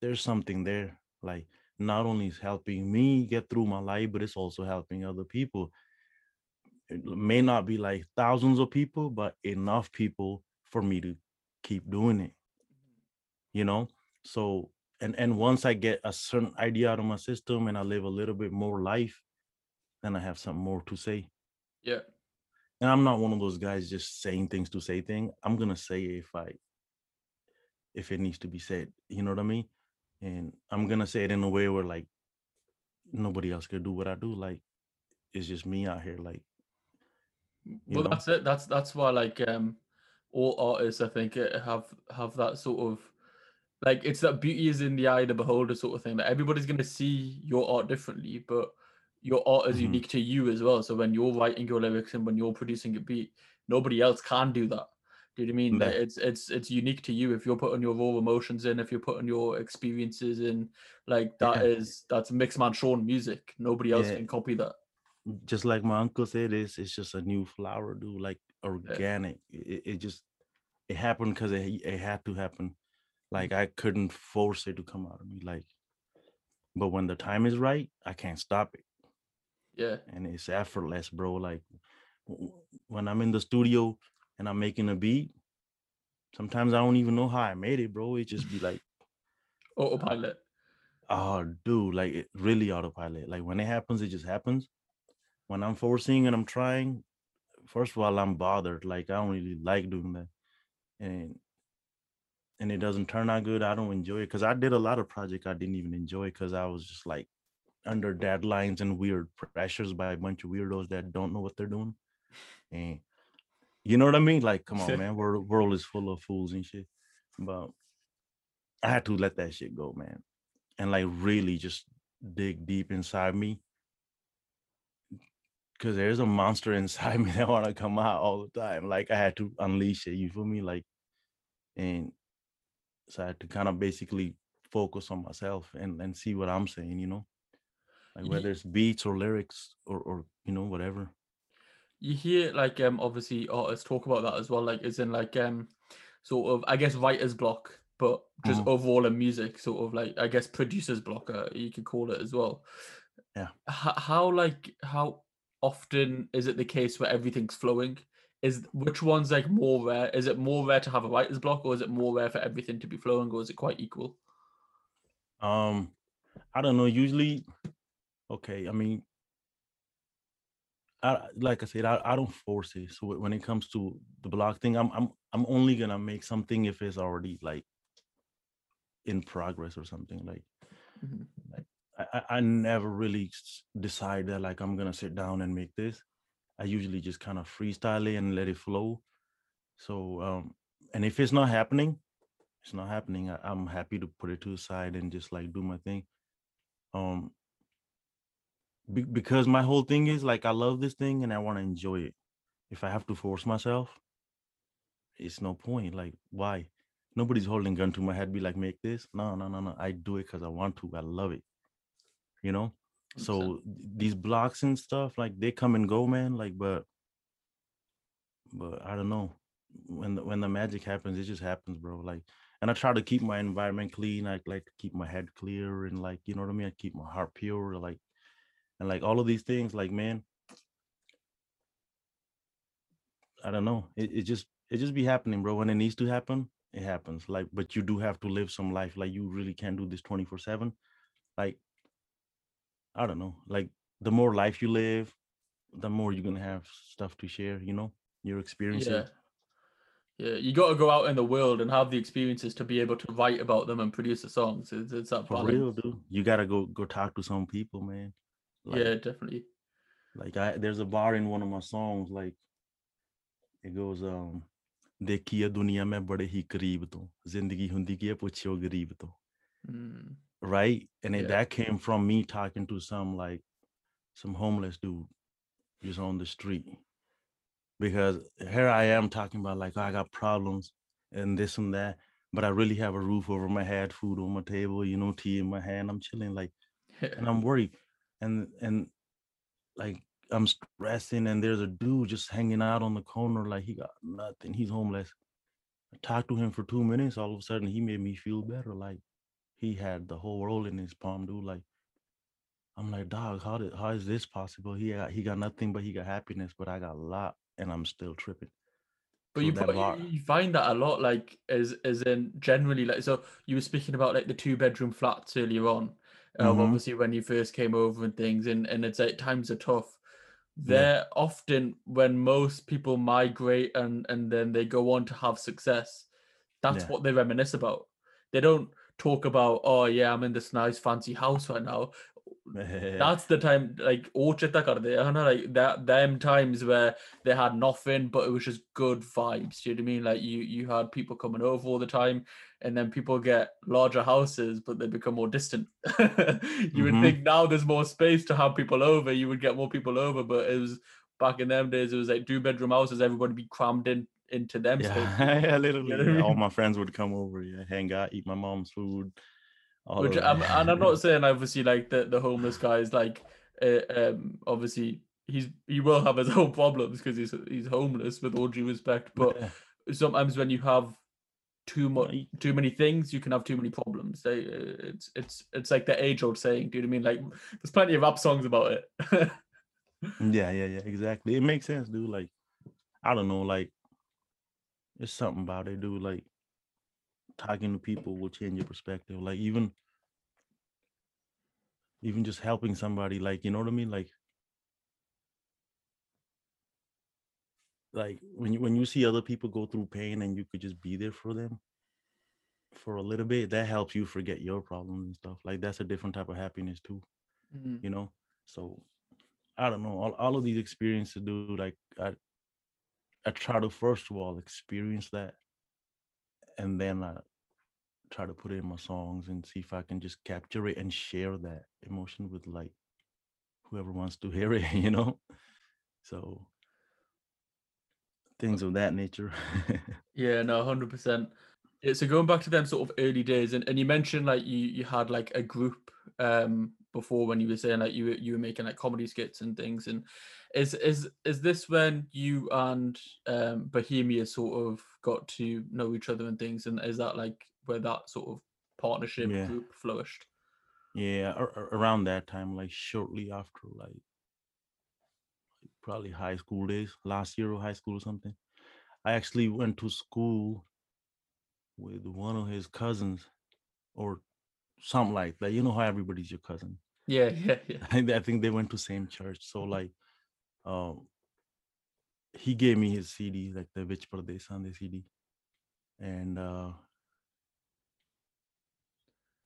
there's something there. Like not only is helping me get through my life but it's also helping other people it may not be like thousands of people, but enough people for me to keep doing it, mm-hmm. you know? So and and once I get a certain idea out of my system and I live a little bit more life, then I have something more to say. Yeah. And I'm not one of those guys just saying things to say thing I'm gonna say if I if it needs to be said. You know what I mean? And I'm gonna say it in a way where like nobody else could do what I do. Like it's just me out here. Like Well, know? that's it. That's that's why like um all artists I think uh, have have that sort of like it's that beauty is in the eye of the beholder sort of thing. That everybody's gonna see your art differently, but your art is Mhm. unique to you as well. So when you're writing your lyrics and when you're producing a beat, nobody else can do that. Do you know what I mean? Like, Yeah. it's it's it's unique to you if you're putting your raw emotions in, if you're putting your experiences in, like that Yeah. is that's Mixman Sean music. Nobody else Yeah. can copy that. Just like my uncle said, it's it's just a new flower, dude. Like organic. It, it just it happened because it it had to happen. Mm. Like I couldn't force it to come out of me. Like, but when the time is right, I can't stop it, Yeah. and it's effortless, bro. Like when I'm in the studio and I'm making a beat, sometimes I don't even know how I made it, bro. It just be like, Autopilot. oh, dude, like it really autopilot. Like when it happens, it just happens. When I'm forcing and I'm trying, first of all, I'm bothered. Like I don't really like doing that, and and it doesn't turn out good. I don't enjoy it because I did a lot of projects I didn't even enjoy because I was just like under deadlines and weird pressures by a bunch of weirdos that don't know what they're doing, and you know what I mean. Like, come on, man, world world is full of fools and shit. But I had to let that shit go, man, and like really just dig deep inside me because there's a monster inside me that want to come out all the time. Like I had to unleash it. You feel me? Like, and so I had to kind of basically focus on myself and and see what I'm saying. You know, like whether it's beats or lyrics or or you know whatever. you hear like um obviously artists talk about that as well like is in like um sort of i guess writer's block but just Mhm. overall in music sort of like i guess producer's block uh, you could call it as well Yeah. How like how often is it the case where everything's flowing is which one's like more rare is it more rare to have a writer's block or is it more rare for everything to be flowing or is it quite equal Um, I don't know. Usually, okay. I mean, I like I said, I, I don't force it. So when it comes to the block thing, I'm I'm I'm only gonna make something if it's already like in progress or something. Like Mhm. I, I I never really decide that like I'm gonna sit down and make this. I usually just kind of freestyle it and let it flow. So um, and if it's not happening, it's not happening. I, I'm happy to put it to the side and just like do my thing. Um, be, because my whole thing is like I love this thing and I want to enjoy it. If I have to force myself, it's no point. Like why? Nobody's holding gun to my head. Be like, make this. No, no, no, no. I do it because I want to. I love it. You know. So these blocks and stuff, like they come and go, man. Like, but but I don't know. When the when the magic happens, it just happens, bro. Like, and I try to keep my environment clean. I like to keep my head clear and like, you know what I mean? I keep my heart pure, like, and like all of these things, like, man. I don't know. It, it just it just be happening, bro. When it needs to happen, it happens. Like, but you do have to live some life. Like, you really can't do this 24-7. Like, I don't know, like the more life you live, the more you're gonna have stuff to share, you know, your experiences. Yeah. Yeah, you got to go out in the world and have the experiences to be able to write about them and produce the songs. It's, it's that balance. For real, dude. You gotta go go talk to some people, man. Like, yeah, definitely. Like I, there's a bar in one of my songs. Like it goes, um, ਦੇਖੀ kia dunia ਮੈਂ ਬੜੇ ਹੀ ਕਰੀਬ ਤੋਂ ਜ਼ਿੰਦਗੀ ਹੁੰਦੀ ਕੀ right? And Yeah. that came from me talking to some like some homeless dude just on the street. Because here I am talking about like oh, I got problems and this and that, but I really have a roof over my head, food on my table, you know, tea in my hand. I'm chilling like and I'm worried. And and like I'm stressing and there's a dude just hanging out on the corner like he got nothing. He's homeless. I talked to him for two minutes. All of a sudden he made me feel better. Like he had the whole world in his palm, dude. Like I'm like, dog, how did how is this possible? He got he got nothing, but he got happiness, but I got a lot, and I'm still tripping. But So you, bar- you find that a lot, like as as in generally, like so you were speaking about like the two bedroom flats earlier on. Um, Mhm. obviously when you first came over and things, and and it's like times are tough. Yeah. They're often when most people migrate and and then they go on to have success. That's Yeah. what they reminisce about. They don't talk about, oh yeah, I'm in this nice fancy house right now. That's the time, like, oh, chetta kar de, hai na, like that, them times where they had nothing, but it was just good vibes. Do you know what I mean? Like, you you had people coming over all the time, and then people get larger houses, but they become more distant. you would Mhm. think now there's more space to have people over, you would get more people over, but it was back in them days, it was like two bedroom houses, everybody be crammed in into them yeah, yeah, literally. what I yeah. All my friends would come over, yeah, hang out, eat my mom's food. Which I'm, and I'm not saying obviously like the, the homeless guy is like uh, um obviously he's he will have his own problems because he's he's homeless with all due respect but Yeah. sometimes when you have too much too many things you can have too many problems they uh, it's it's it's like the age old saying do you know what I mean like there's plenty of rap songs about it Yeah, yeah, yeah, exactly. It makes sense, dude. Like, I don't know, like, it's something about it, dude. Like, talking to people will change your perspective. Like, even, even just helping somebody, like, you know what I mean? Like, like when you when you see other people go through pain and you could just be there for them for a little bit, that helps you forget your problems and stuff. Like, that's a different type of happiness too. Mhm. you know so i don't know all, all of these experiences dude like i i try to first of all experience that and then i try to put it in my songs and see if i can just capture it and share that emotion with like whoever wants to hear it you know so things of that nature Yeah, no, hundred percent. Yeah, so going back to them sort of early days, and, and you mentioned like you you had like a group um before when you were saying like you were you were making like comedy skits and things, and is is is this when you and um Bohemia sort of got to know each other and things, and is that like where that sort of partnership Yeah. group flourished? yeah ar- ar- around that time like shortly after like probably high school days last year of high school or something i actually went to school with one of his cousins or something like that you know how everybody's your cousin Yeah, yeah, yeah. i think they went to same church so like um he gave me his cd like the Vich Pardesan De cd and uh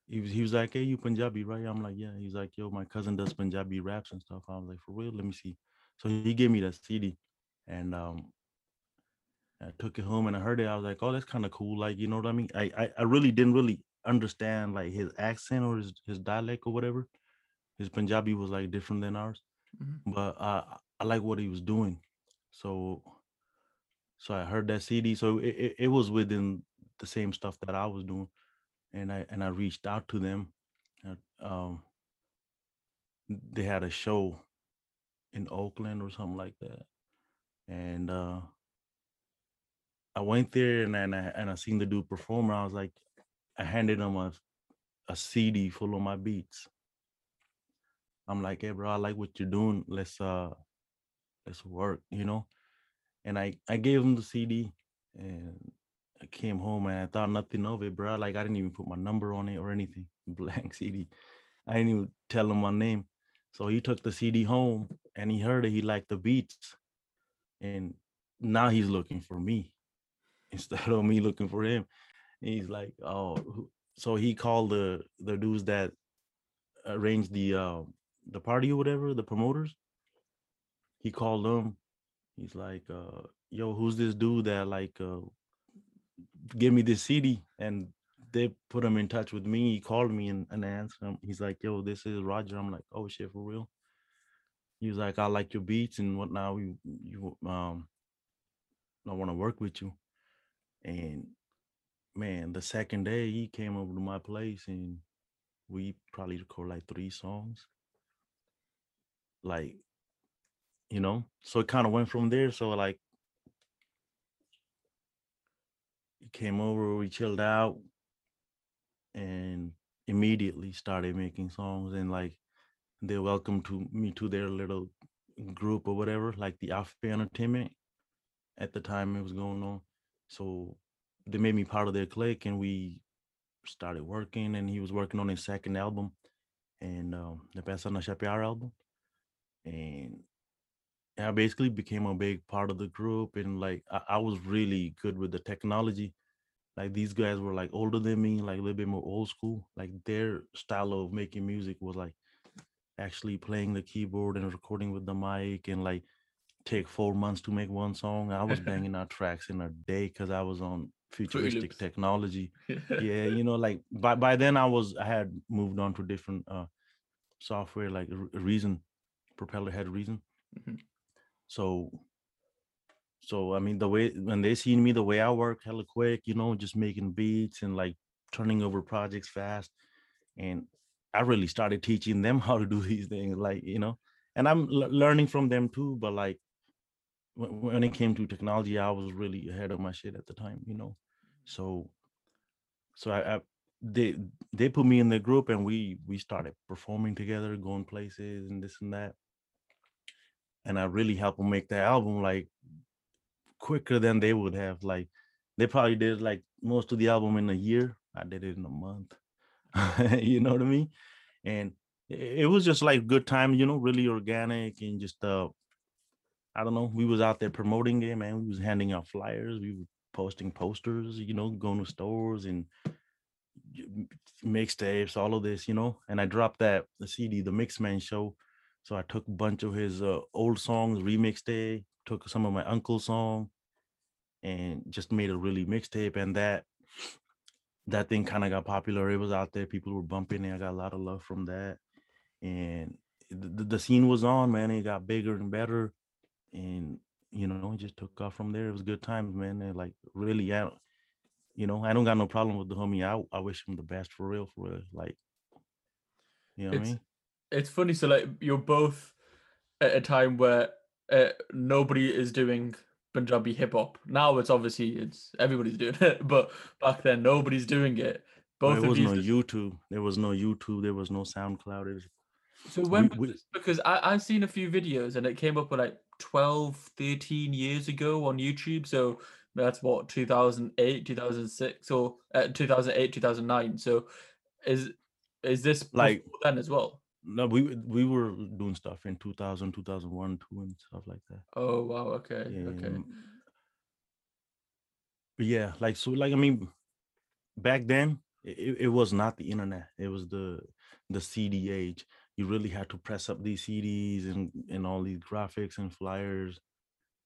he was he was like, Hey, you Punjabi, right? I'm like, Yeah. He's like, Yo, my cousin does Punjabi raps and stuff. I was like, For real? Let me see. So he gave me that CD and um I took it home and I heard it. I was like, Oh, that's kind of cool. Like, you know what I mean? I, I I really didn't really understand like his accent or his, his dialect or whatever. His Punjabi was like different than ours. Mhm. But uh, I like what he was doing. So so I heard that CD. So it, it, it was within the same stuff that I was doing. And I and I reached out to them. uh, Um they had a show in Oakland or something like that. And uh I went there and and I, and I seen the dude perform. And I was like, I handed him a a CD full of my beats. I'm like, hey bro, I like what you're doing. Let's uh let's work, you know. And I I gave him the CD and I came home and I thought nothing of it, bro. Like I didn't even put my number on it or anything. Blank CD. I didn't even tell him my name. So he took the CD home and he heard it. He liked the beats, and now he's looking for me instead of me looking for him. And he's like, oh, so he called the the dudes that arranged the uh, the party or whatever, the promoters. He called them. He's like, uh, yo, who's this dude that like uh, give me this CD? And they put him in touch with me. He called me and, and answered him. He's like, yo, this is Roger. I'm like, oh shit, for real. He was like, I like your beats and whatnot. You you um I want to work with you. And man, the second day he came over to my place and we probably recorded like three songs. Like, you know, so it kind of went from there. So like he came over, we chilled out, and immediately started making songs and like they welcomed to me to their little group or whatever, like the Alpha Entertainment at the time it was going on. So they made me part of their clique and we started working and he was working on his second album and um the the Shapiar album. And I basically became a big part of the group and like I, I was really good with the technology like these guys were like older than me, like a little bit more old school. Like their style of making music was like actually playing the keyboard and recording with the mic and like take four months to make one song. I was banging out tracks in a day because I was on futuristic technology. yeah, you know, like by by then I was I had moved on to different uh software like Reason, Propellerhead Reason. Mm-hmm. So so I mean, the way when they seen me, the way I work, hella quick, you know, just making beats and like turning over projects fast, and I really started teaching them how to do these things, like you know, and I'm l- learning from them too. But like when, when it came to technology, I was really ahead of my shit at the time, you know. So, so I, I they they put me in the group and we we started performing together, going places and this and that. And I really helped them make the album. Like quicker than they would have. Like they probably did like most of the album in a year. I did it in a month. you know what I mean? And it was just like good time, you know, really organic and just uh I don't know. We was out there promoting it, man. We was handing out flyers, we were posting posters, you know, going to stores and mixtapes, all of this, you know. And I dropped that the CD, the Mixman show. So I took a bunch of his uh, old songs, remixed it, took some of my uncle's song and just made a really mixtape and that that thing kind of got popular it was out there people were bumping it i got a lot of love from that and the, the scene was on man it got bigger and better and you know it just took off from there it was good times man and like really yeah you know i don't got no problem with the homie i, I wish him the best for real for real like you know it's, i mean it's funny so like you're both at a time where uh, nobody is doing Punjabi hip hop. Now it's obviously it's everybody's doing it, but back then nobody's doing it. Both there was no YouTube. There was no YouTube. There was no SoundCloud. Was... So when we, we... because I I've seen a few videos and it came up with like 12, 13 years ago on YouTube. So that's what 2008, 2006, or uh, 2008, 2009. So is is this like then as well? No, we we were doing stuff in 2000, 2001, two and stuff like that. Oh wow, okay, yeah, okay. But yeah, like so, like I mean, back then it, it was not the internet. It was the the CD age. You really had to press up these CDs and and all these graphics and flyers,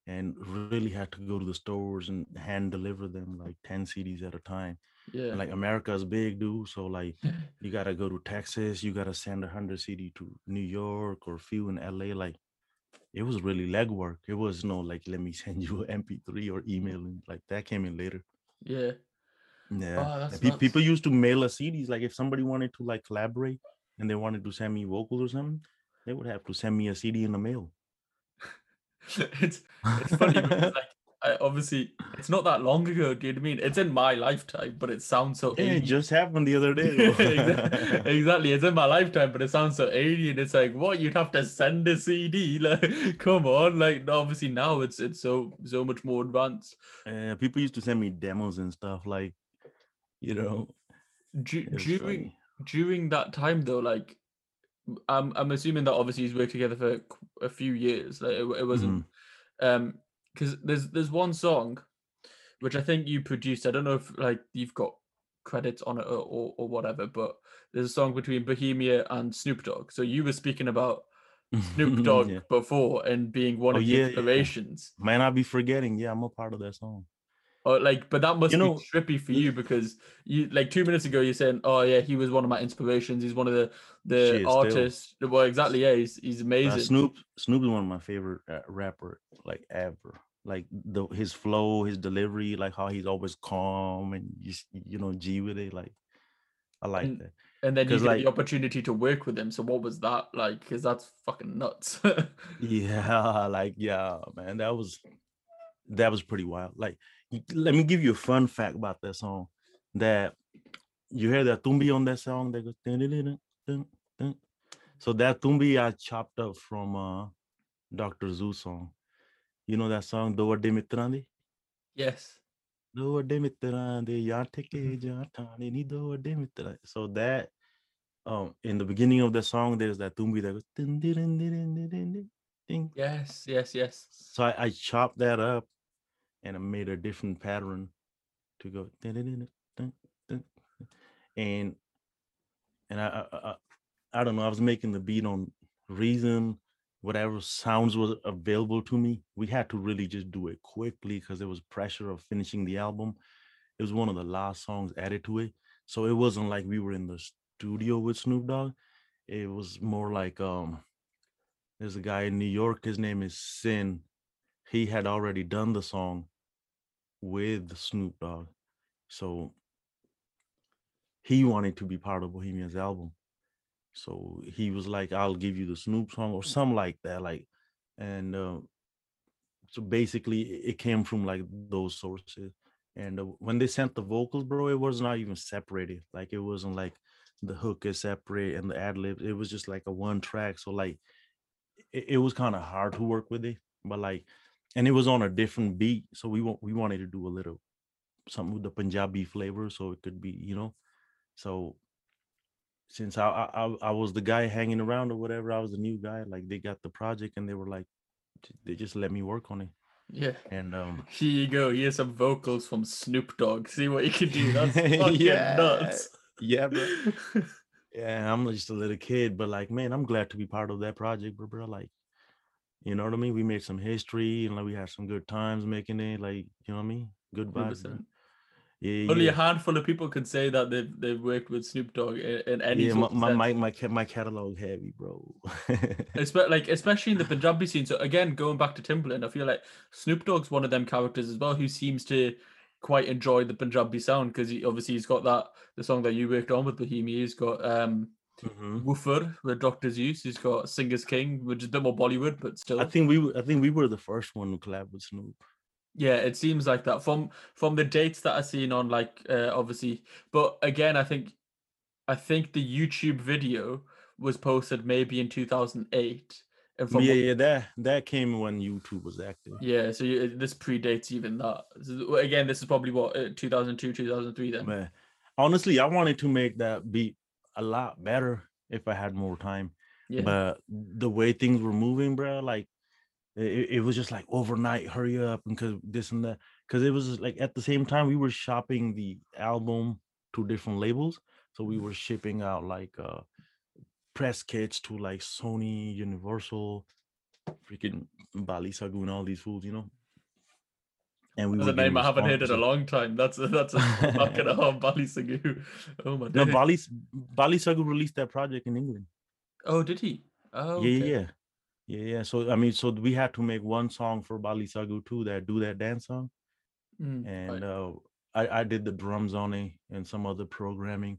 and really had to go to the stores and hand deliver them like ten CDs at a time. Yeah. And like America's big, dude. So like you gotta go to Texas, you gotta send a hundred CD to New York or few in LA. Like it was really legwork. It was no like let me send you an MP3 or email and like that came in later. Yeah. Yeah. Oh, pe- people used to mail us CDs. Like if somebody wanted to like collaborate and they wanted to send me vocals or something, They would have to send me a CD in the mail. it's it's funny because like I, obviously it's not that long ago. Do you know I mean? It's in my lifetime, but it sounds so. Yeah, it just happened the other day. exactly, exactly. It's in my lifetime, but it sounds so alien. It's like what you'd have to send a CD. Like, come on. Like, obviously now it's it's so so much more advanced. Uh, people used to send me demos and stuff like, you know, Du- it was during funny. During that time though, like, I'm I'm assuming that obviously he's worked together for a few years. Like, it, it wasn't Mhm. um because there's there's one song which I think you produced. I don't know if like you've got credits on it or, or, or whatever, but there's a song between Bohemia and Snoop Dogg. So you were speaking about Snoop Dogg Yeah. before and being one Oh, of the yeah, yeah. inspirations. Man, I be forgetting. Yeah, I'm a part of that song. Or like, but that must You know, be trippy for you because you like two minutes ago you're saying, "Oh yeah, he was one of my inspirations. He's one of the the Shit, still. artists." Well, exactly. Yeah, he's he's Uh, amazing. Snoop Snoop is one of my favorite uh, rapper like ever. Like the his flow, his delivery, like how he's always calm and just you know G with it. Like I like And- that. and then you get like- the opportunity to work with him. So what was that like? Because that's fucking nuts. Yeah, like yeah, man, that was that was pretty wild. Like, let me give you a fun fact about that song. That you hear that tumbi on that song that goes. Dun, dun, dun, so that tumbi I chopped up from uh, Dr. Zeus song. You know that song Do Dimitrandi? Yes. Do Dimitrandi, Yateke Jatani, mm-hmm. Nido Dimitrandi. So that um in the beginning of the song there's that tumbi that goes ding, ding, yes yes yes so I, I chopped that up and I made a different pattern to go and and I, I I I don't know I was making the beat on Reason whatever sounds was available to me. We had to really just do it quickly because there was pressure of finishing the album. It was one of the last songs added to it. So it wasn't like we were in the studio with Snoop Dogg. It was more like um there's a guy in New York his name is Sin. He had already done the song with Snoop Dogg. So he wanted to be part of Bohemia's album. So he was like, I'll give you the Snoop song or something like that. Like, and uh, so basically it came from like those sources. And uh, when they sent the vocals, bro, it was not even separated. Like it wasn't like the hook is separate and the ad lib. It was just like a one track. So like it, it was kind of hard to work with it. But like and it was on a different beat so we want we wanted to do a little something with the punjabi flavor so it could be you know so since I, I I- was the guy hanging around or whatever i was the new guy like they got the project and they were like they just let me work on it Yeah. and um Here you go. Here's some vocals from Snoop Dogg. See what you can do. That's fucking nuts. yeah bro yeah i'm just a little kid but like man i'm glad to be part of that project bro, bro like you know what i mean we made some history and like we had some good times making it like you know what i mean good vibes yeah Only yeah. a handful of people can say that they've they've worked with Snoop Dogg in, in any yeah, my my, my my my catalog heavy, bro. Espe- like especially in the Punjabi scene. So again, going back to Timbaland, I feel like Snoop Dogg's one of them characters as well who seems to quite enjoy the Punjabi sound because he obviously he's got that the song that you worked on with Bohemia. He's got um Mhm. Woofer with Doctor Zeus. He's got Singh Is Kinng, which is a bit more Bollywood, but still. I think we were- I think we were the first one to collab with Snoop. Yeah, it seems like that from from the dates that I've seen on like uh, obviously, but again, I think I think the YouTube video was posted maybe in 2008, and from yeah, what- yeah, that that came when YouTube was active. yeah, so you, this predates even that. So, again, this is probably what uh, 2002, 2003 then. Man, honestly, I wanted to make that beat a lot better if I had more time. Yeah, But the way things were moving, bro, like it, it was just like overnight, hurry up, and cause this and that. Cause it was like at the same time we were shopping the album to different labels. So we were shipping out like uh press kits to like Sony, Universal, freaking Bally Sagoo and all these fools, you know. And we that's a name I haven't heard in a long time. That's a, that's a fucking oh, Bally Sagoo. Oh my god. No. Bally Bally Sagoo released that project in England. Oh, did he? Oh, Yeah, okay. yeah, yeah, yeah. So I mean, so we had to make one song for Bally Sagoo too that do that dance song, Mm, right. and uh, I I did the drums on it and some other programming,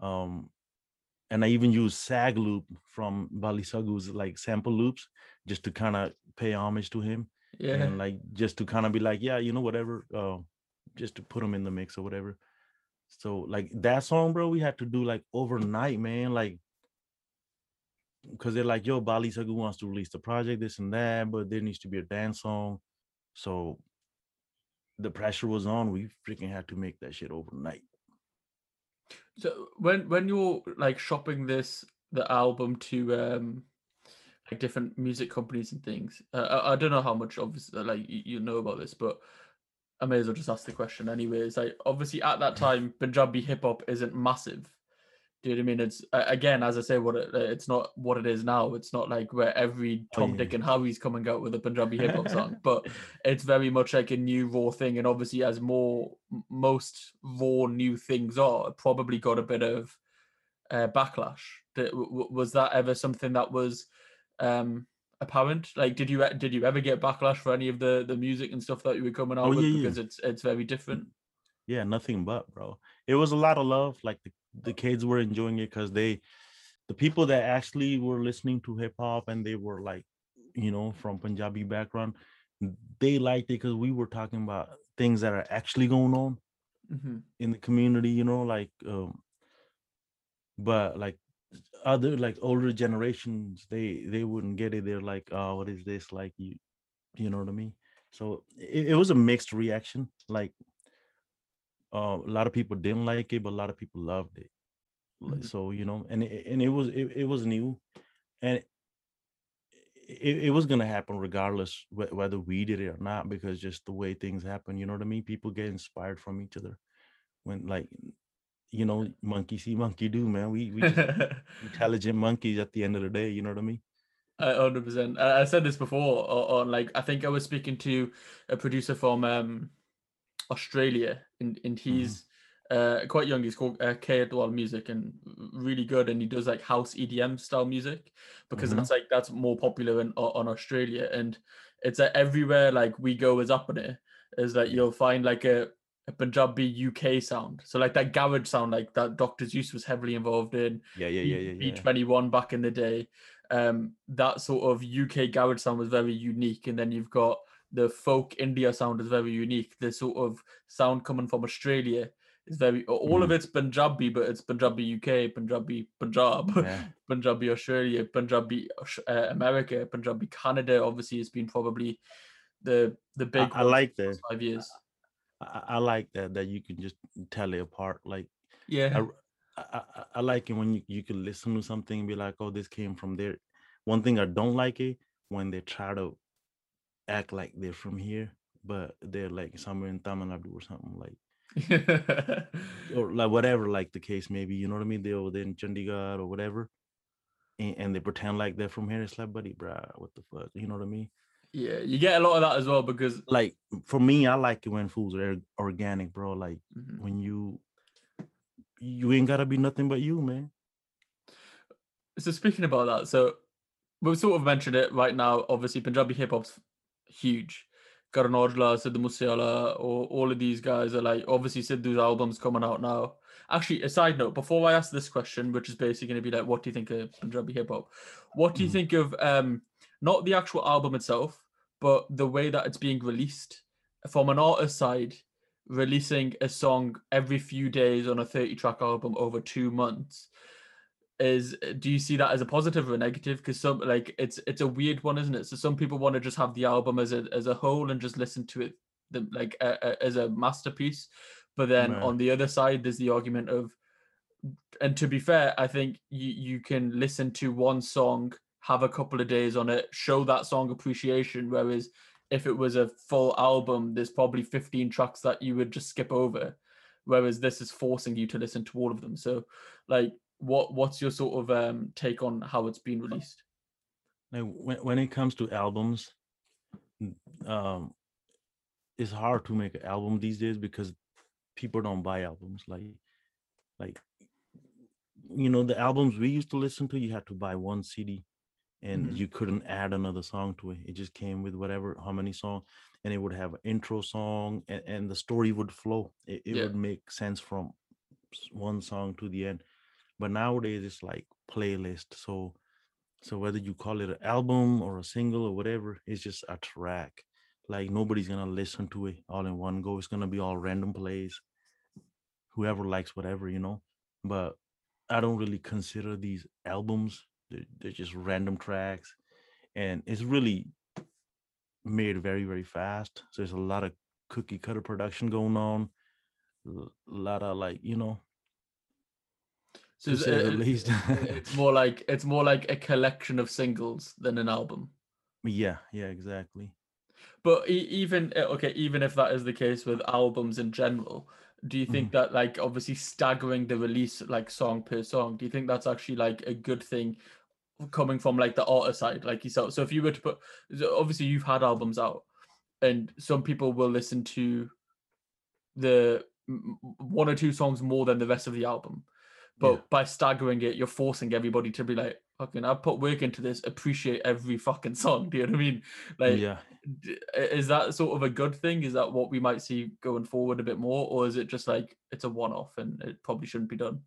um, and I even used Sag Loop from Bally Sagoo's like sample loops just to kind of pay homage to him Yeah. and like just to kind of be like, yeah, you know, whatever, uh, just to put them in the mix or whatever. So like that song, bro, we had to do like overnight, man. Like, because they're like, yo, Bally Sagoo wants to release the project, this and that, but there needs to be a dance song. So the pressure was on. We freaking had to make that shit overnight. So when when you're like shopping this the album to um like different music companies and things, uh, I, I don't know how much obviously like you, you know about this, but I may as well just ask the question anyways. Like obviously at that time, Punjabi hip hop isn't massive. Do you know what I mean? It's uh, again, as I say, what it, uh, it's not what it is now. It's not like where every Oh, Tom, yeah. Dick, and Harry's coming out with a Punjabi hip hop song, but it's very much like a new raw thing. And obviously, as more most raw new things are, it probably got a bit of uh, backlash. Did, w- w- was that ever something that was um, apparent? Like, did you did you ever get backlash for any of the the music and stuff that you were coming out Oh, with yeah, yeah. because it's it's very different? Yeah, nothing but, bro. It was a lot of love. Like the, the kids were enjoying it because they, the people that actually were listening to hip hop and they were like, you know, from Punjabi background, they liked it because we were talking about things that are actually going on hmm in the community, you know, like, um, but like other like older generations, they they wouldn't get it. They're like, oh, what is this? Like you, you know what I mean? So it, it was a mixed reaction. Like uh, a lot of people didn't like it, but a lot of people loved it. Mhm. So you know, and it, and it was it, it was new, and it, it was gonna happen regardless wh- whether we did it or not, because just the way things happen. You know what I mean? People get inspired from each other when like you know monkey see monkey do man we we just intelligent monkeys at the end of the day you know what i mean hundred percent. I said this before on like I think I was speaking to a producer from um Australia, and and he's uh quite young. He's called uh, K Adwal Music, and really good. And he does like house EDM style music because Mhm. that's like that's more popular in on Australia, and it's uh, everywhere. Like we go as up in it is that you'll find like a, a Punjabi UK sound. So like that garage sound, like that Dr. Zeus was heavily involved in. yeah yeah yeah yeah, yeah. B21 back in the day. Um, that sort of UK garage sound was very unique, and then you've got the folk India sound is very unique. The sort of sound coming from Australia is very all of it's Punjabi, but it's Punjabi UK, Punjabi Punjab, Yeah. Punjabi Australia, Punjabi uh, America, Punjabi Canada. Obviously, it's been probably the the I, big I one like for the that past five years. I, I like that that you can just tell it apart like Yeah, I, I, I- I like it when you, you can listen to something and be like oh this came from there. One thing i don't like it when they try to act like they're from here but they're like somewhere in tamil nadu or something like or like whatever like the case maybe you know what i mean? They're over there in chandigarh or whatever and, and they pretend like they're from here it's like buddy bruh, what the fuck? You know what i mean yeah. You get a lot of that as well because like for me i like it when foods are organic bro like Mhm. when you you ain't gotta be nothing but you man So speaking about that, so we've sort of mentioned it right now. Obviously, Punjabi hip hop's huge. Karan Aujla, Sidhu Moosewala, or all of these guys are like obviously Sidhu's album's coming out now. Actually, a side note before I ask this question, which is basically going to be like, what do you think of Punjabi hip hop? What do you Mhm. think of um not the actual album itself, but the way that it's being released from an artist side, releasing a song every few days on a 30 track album over two months? is do you see that as a positive or a negative because some like it's it's a weird one isn't it so some people want to just have the album as a as a whole and just listen to it the, like a, a, as a masterpiece but then Right. on the other side there's the argument of and to be fair i think you you can listen to one song have a couple of days on it show that song appreciation whereas if it was a full album there's probably 15 tracks that you would just skip over whereas this is forcing you to listen to all of them. So like what what's your sort of um take on how it's been released? Like when, when it comes to albums um it's hard to make an album these days because people don't buy albums. Like like you know the albums we used to listen to you had to buy one cd and Mhm. you couldn't add another song to it. It just came with whatever how many song and it would have an intro song and, and the story would flow. It, it Yeah. would make sense from one song to the end. But nowadays it's like playlist. So so whether you call it an album or a single or whatever it's just a track. Like nobody's gonna listen to it all in one go. It's gonna be all random plays. Whoever likes whatever you know? But i don't really consider these albums they're, they're just random tracks and it's really made very very fast so there's a lot of cookie cutter production going on a lot of like you know So to it's, it- least. it's more like it's more like a collection of singles than an album. yeah yeah exactly. But even uh, okay, even if that is the case with albums in general, do you think that like obviously staggering the release like song per song, do you think that's actually like a good thing coming from like the artist side, like yourself? So if you were to put, obviously you've had albums out, and some people will listen to the one or two songs more than the rest of the album. But Yeah. by staggering it, you're forcing everybody to be like, fucking, I put work into this, appreciate every fucking song. Do you know what I mean? Like, yeah is that sort of a good thing? Is that what we might see going forward a bit more, or is it just like it's a one-off and it probably shouldn't be done?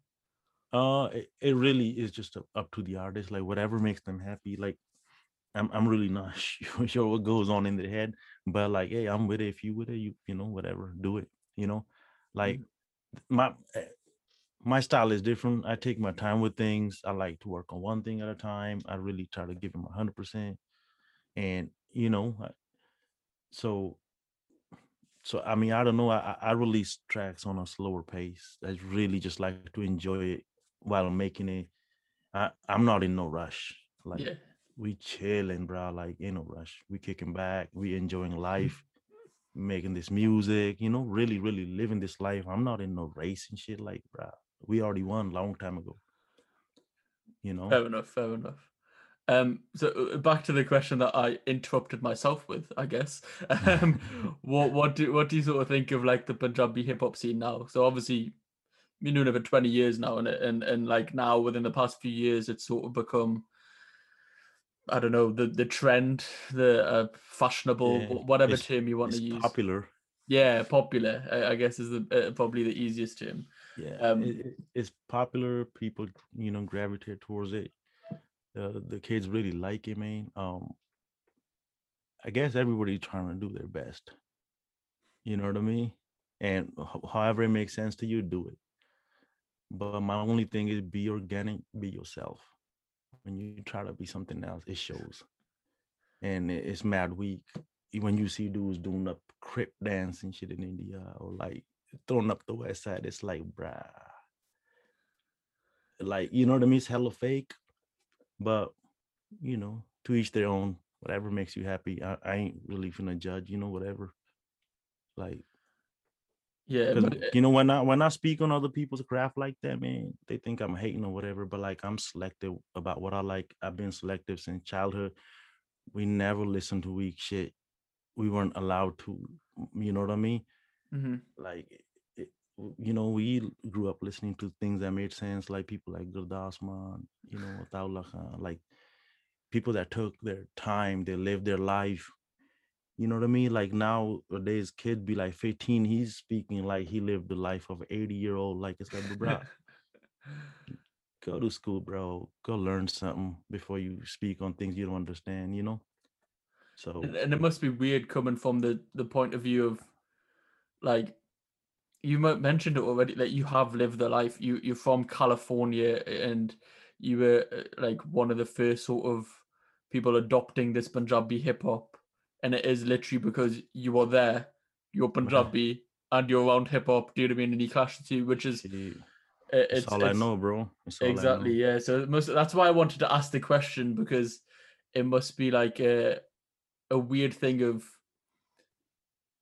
Uh, it, it really is just up, up to the artist. Like whatever makes them happy. Like, I'm I'm really not sure, sure what goes on in their head, but like, hey, I'm with it. If you with it, you you know whatever, do it. You know, like my eh, my style is different. I take my time with things. I like to work on one thing at a time. I really try to give them a hundred percent, and you know, I- so so I mean, I don't know. I I release tracks on a slower pace. I really just like to enjoy it while making it. I I'm not in no rush. Like yeah, we chilling, bro. Like in no rush. We kicking back. We enjoying life, making this music. You know, really, really living this life. I'm not in no race and shit. Like, bro, we already won long time ago. You know. fair enough, fair enough. Um, so uh, back to the question that I interrupted myself with, I guess. Um, what what do what do you sort of think of like the Punjabi hip hop scene now? So obviously, been doing it for twenty years now, and and and like now within the past few years, it's sort of become. I don't know the the trend, the uh, fashionable, Yeah, whatever term you want to use. popular. Yeah, popular. I, I guess is the uh, probably the easiest term. Yeah, Um, it, it- it's popular. People, you know, gravitate towards it. The the kids really like it, man. Um, I guess everybody trying to do their best. You know what I mean? And however it makes sense to you, do it. But my only thing is be organic, be yourself. When you try to be something else, it shows. And it's mad weak when you see dudes doing up crip dance and shit in India or like throwing up the west side. It's like, bruh. Like, you know what I mean? It's hella fake. But, you know, to each their own. Whatever makes you happy. I, I ain't really finna judge, you know, whatever. Like, Yeah, but you eh know, when I when I speak on other people's craft like that, man, they think I'm hating or whatever. But like I'm selective about what I like. I've been selective since childhood. We never listened to weak shit. We weren't allowed to. You know what I mean? mhm. like eh, eh, it, you know we grew up listening to things that made sense like people like Gurdas Maan, you know Khan, like people that took their time they lived their life you know what i mean? Like nowadays kid be like 15 he's speaking like he lived the life of 80 year old like it's like bro go to school bro. Go learn something before you speak on things you don't understand you know? So and, and it must be weird coming from the the point of view of like you mentioned it already that you have lived the life. You you're from california and you were uh, like one of the first sort of people adopting this punjabi hip hop and it is literally because you were there you're punjabi and you're around hip hop do you know what i mean? And you clash the which is it- it- it's, it's all i know bro. It's I know. exactly yeah so must that's why i wanted to ask the question because it must be like a a weird thing of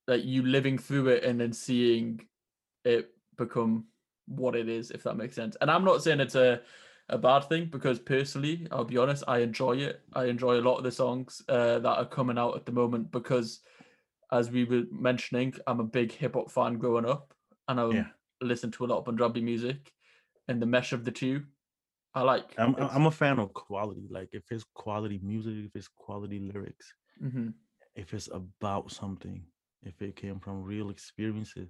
like you living through it and then seeing it become what it is if that makes sense. And i'm not saying it's a a bad thing because personally i'll be honest i enjoy it i enjoy a lot of the songs uh, that are coming out at the moment because as we were mentioning i'm a big hip-hop fan growing up and i Yeah. listen to a lot of punjabi music and the mesh of the two i like I'm It's- I'm a fan of quality. Like if it's quality music, if it's quality lyrics, Mhm. if it's about something, if it came from real experiences,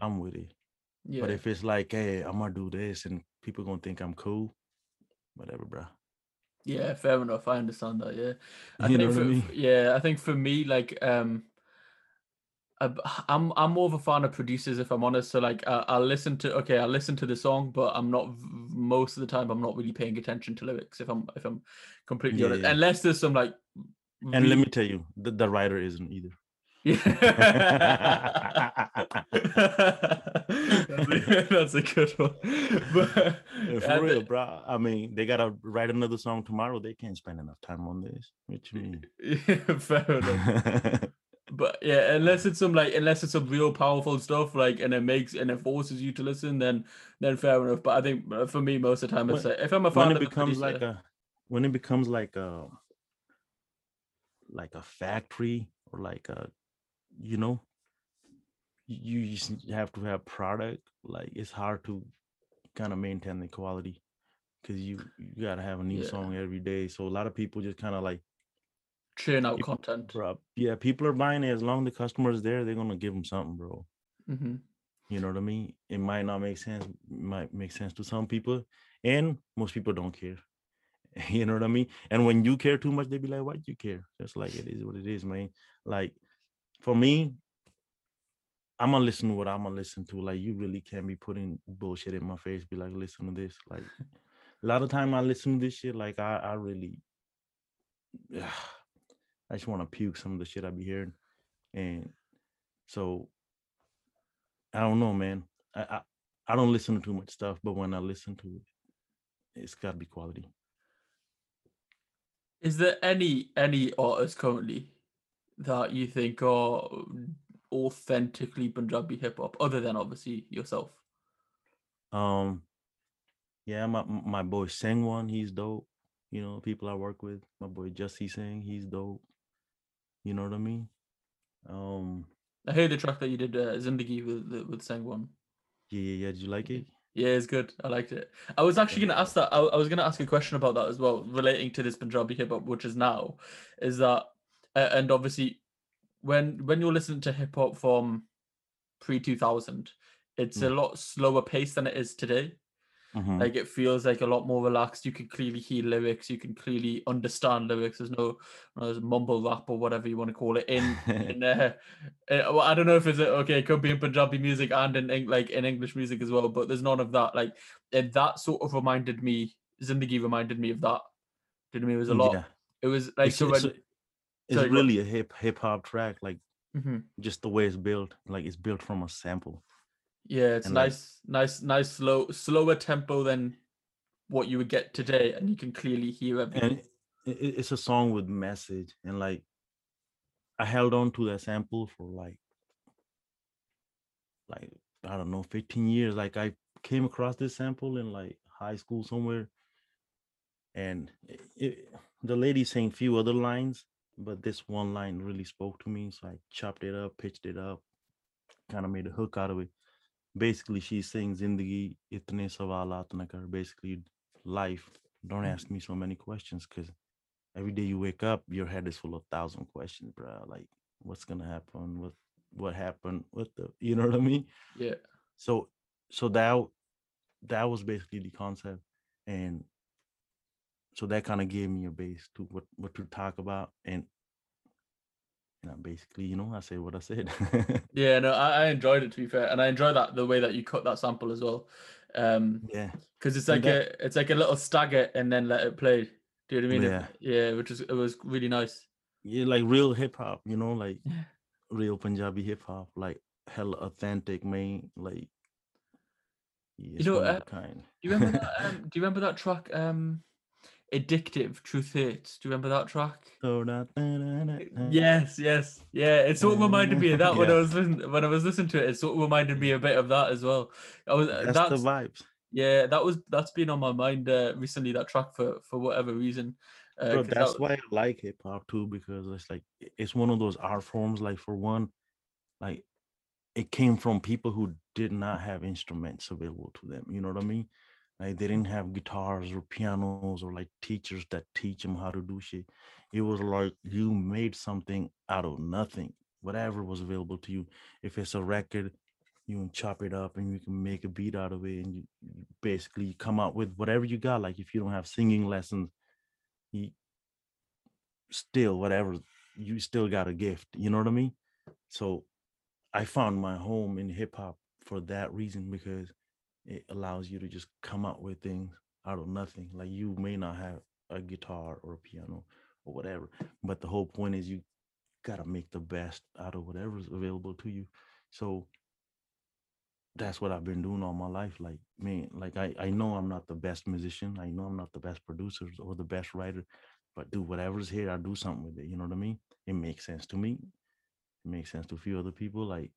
I'm with it. Yeah. But if it's like, hey, I'm gonna do this and people gonna think I'm cool, whatever, bro. Yeah, fair enough. I understand that. Yeah, I You think for, I mean? yeah, I think for me, like, um, I'm I'm more of a fan of producers if I'm honest. So like, I, I'll listen to okay, I'll listen to the song, but I'm not most of the time I'm not really paying attention to lyrics if I'm if I'm completely Yeah, honest. yeah. Unless there's some like, And let me tell you, the, the writer isn't either. Yeah. that's, a, good one. But, For real, bro. I mean, they gotta write another song tomorrow. They can't spend enough time on this. What you mean? yeah, fair enough. But yeah, unless it's some like unless it's some real powerful stuff, like and it makes and it forces you to listen, then then fair enough. But I think uh, for me, most of the time, it's When- like if I'm a fan when of it the becomes like a when it becomes like a like a factory or like a you know you just have to have product like it's hard to kind of maintain the quality because you you gotta have a new Yeah. song every day so a lot of people just kind of like churn out content. bro yeah people are buying it as long as the customer is there they're gonna give them something bro. Hmm you know what i mean? It might not make sense might make sense to some people and most people don't care. You know what i mean? And when you care too much they be like why do you care? Just like it is what it is man. Like for me i'm gonna listen to what i'm gonna listen to like you really can't be putting bullshit in my face be like listen to this like a lot of time i listen to this shit like i i really i just want to puke some of the shit i be hearing and so I don't know, man. I, I I don't listen to too much stuff, but when I listen to it, it's got to be quality. Is there any any artists currently that you think are authentically Punjabi hip hop, other than obviously yourself? Um, yeah, my my boy Sing one, he's dope. You know, people I work with, my boy Jussie Singh, he's dope. You know what I mean? Um, I heard the track that you did, uh, Zindagi, with with Sangwan. yeah, yeah, yeah. Did you like it? Yeah, it's good. I liked it. I was actually gonna ask that. I, I was gonna ask a question about that as well, relating to this Punjabi hip hop, which is now, is that, uh, and obviously, when when you're listening to hip hop from pre two thousand, it's a lot slower pace than it is today. Mhm. Like it feels like a lot more relaxed. You can clearly hear lyrics. You can clearly understand lyrics. There's no, there's mumble rap or whatever you want to call it in. in uh, uh, well, I don't know if it's okay. It could be in Punjabi music and in like in English music as well. But there's none of that. Like and that sort of reminded me. Zindagi reminded me of that. Did me? It was a lot. Yeah. It was like It's, so it's, when. It's sorry, really a hip hip hop track, like Mhm. just the way it's built. Like it's built from a sample. Yeah, it's and, like- nice, nice, nice, slow, slower tempo than what you would get today, and you can clearly hear everything. and it, it- it's a song with message and like i held on to that sample for like like i don't know 15 years like i came across this sample in like high school somewhere and it, it, the lady sang few other lines but this one line really spoke to me so i chopped it up pitched it up kind of made a hook out of it. Basically she sings zindagi itne savalat na kar basically life. Don't Mhm. ask me so many questions because every day you wake up your head is full of thousand questions bro like what's gonna happen? What what happened? What the you know what i mean? Yeah, so so that that was basically the concept and so that kind of gave me a base to what what to talk about and and I basically you know i said what i said yeah. No, I, I enjoyed it to be fair, and I enjoy that the way that you cut that sample as well. Um, yeah because it's like a it's like a little stagger and then let it play. Do you know what I mean? Yeah. It- yeah, which is it was really nice. yeah like real hip-hop you know like real punjabi hip-hop like hell authentic man like yeah, it's know, uh, kind Do you remember that? Um, do you remember that track? Um, addictive, truth hurts. Do you remember that track? So da- da- da-. Yes, yes, yeah. It sort of reminded me of that when I Yeah. was listening. When I was listening to it, it sort of reminded me a bit of that as well. I was uh, that's, that's, the vibes yeah, that was that's been on my mind uh, recently. That track for for whatever reason. Uh, Bro, that's that- why I like hip hop too, because it's like it's one of those art forms. Like for one, like it came from people who did not have instruments available to them. You know what I mean? Like they didn't have guitars or pianos or like teachers that teach them how to do shit. It was like you made something out of nothing, whatever was available to you. If it's a record, you can chop it up and you can make a beat out of it and you, you basically come out with whatever you got like if you don't have singing lessons you still whatever you still got a gift you know what i mean so i found my home in hip hop for that reason because it allows you to just come out with things out of nothing like you may not have a guitar or a piano or whatever but the whole point is you got to make the best out of whatever's available to you so that's what I've been doing all my life. Like, man, like I, I know I'm not the best musician. I know I'm not the best producer or the best writer, but do whatever's here, I do something with it. You know what I mean? It makes sense to me. It makes sense to a few other people. Like,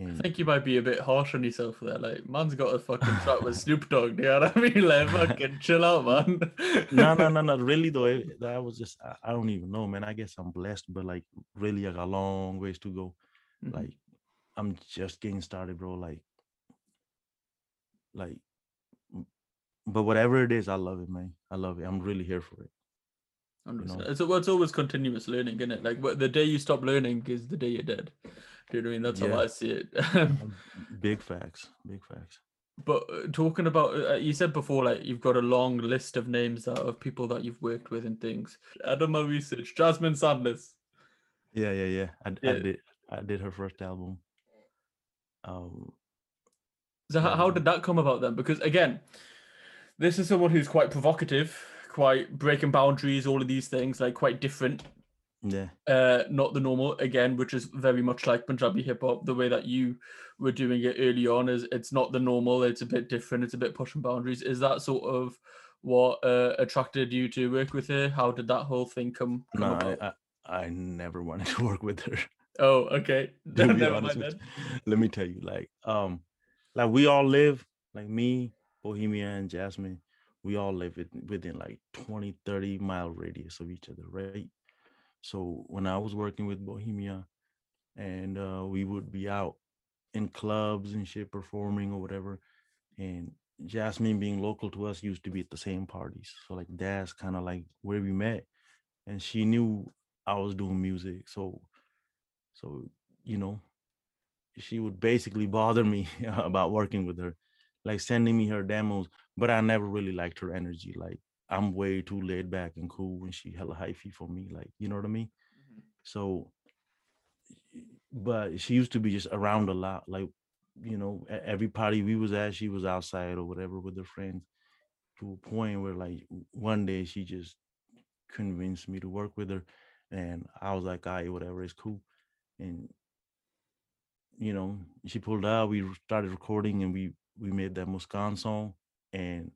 I think you might be a bit harsh on yourself there. Like, man's got a fucking track with Snoop Dogg. You know what I mean? Like, fucking chill out, man. no, no, no, no. Really though, it, that was just I, I, don't even know, man. I guess I'm blessed, but like, really, I got a long ways to go. Mm-hmm. Like, I'm just getting started, bro. Like, like, but whatever it is, I love it, man. I love it. I'm really here for it. You know? It's, it's always continuous learning, isn't it? Like the day you stop learning is the day you're dead. Do you know what I mean? That's yeah. how I see it. big facts. Big facts. But uh, talking about, uh, you said before, like you've got a long list of names that, of people that you've worked with and things. I done my research. Jasmine Sandlas. Yeah, yeah, yeah. I, yeah. I did. I did her first album. Um. So how, how did that come about then? Because again, this is someone who's quite provocative, quite breaking boundaries, all of these things, like quite different yeah. Uh, not the normal again, which is very much like Punjabi hip hop. The way that you were doing it early on is it's not the normal. It's a bit different. It's a bit pushing boundaries. Is that sort of what uh, attracted you to work with her? How did that whole thing come? come no, about? I, I, I never wanted to work with her. Oh, okay. never mind Let me tell you, like, um, like we all live, like me, Bohemia, and Jasmine. We all live within like 20, 30 mile radius of each other, right? So when I was working with Bohemia, and uh, we would be out in clubs and shit performing or whatever, and Jasmine being local to us used to be at the same parties. So like that's kind of like where we met, and she knew I was doing music. So, so you know, she would basically bother me about working with her, like sending me her demos. But I never really liked her energy. Like I'm way too laid back and cool when she hella hyphy for me. Like, you know what I mean? Mm-hmm. So, but she used to be just around a lot. Like, you know, every party we was at, she was outside or whatever with her friends. To a point where, like, one day she just convinced me to work with her, and I was like, "All right, whatever, it's cool." And you know, she pulled out. We started recording, and we we made that Muskan song, and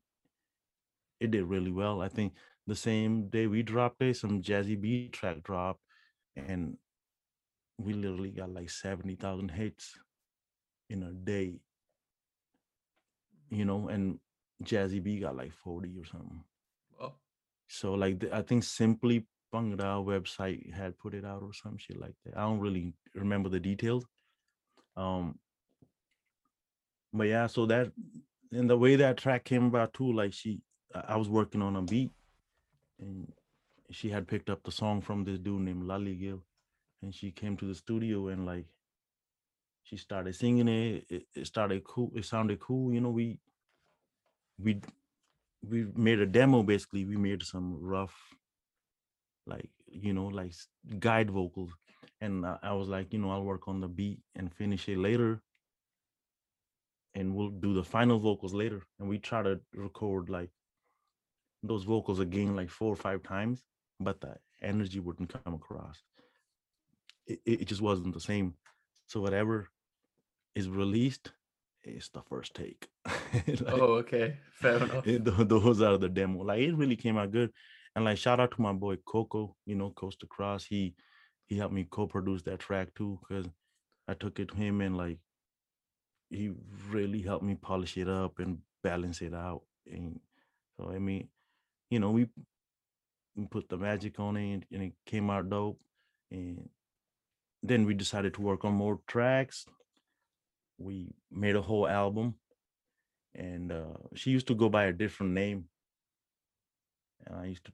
it did really well. I think the same day we dropped it, some Jazzy B track dropped, and we literally got like 70,000 hits in a day. You know, and Jazzy B got like 40 or something. Oh. So like the, I think simply Bhangra website had put it out or some shit like that. I don't really remember the details. Um but yeah, so that and the way that track came about too, like she I was working on a beat and she had picked up the song from this dude named Lally Gill. And she came to the studio and like she started singing it. it. It started cool. It sounded cool. You know, we we we made a demo basically. We made some rough, like, you know, like guide vocals. And I was like, you know, I'll work on the beat and finish it later. And we'll do the final vocals later. And we try to record like those vocals again like four or five times, but the energy wouldn't come across. It, it just wasn't the same. So whatever is released is the first take. like, oh, okay, fair enough. It, those are the demo. Like it really came out good, and like shout out to my boy Coco. You know, Coast to Cross. He he helped me co-produce that track too, because I took it to him and like he really helped me polish it up and balance it out. And so I mean, you know, we, we put the magic on it and, and it came out dope. And then we decided to work on more tracks. We made a whole album. And uh, she used to go by a different name. And I used to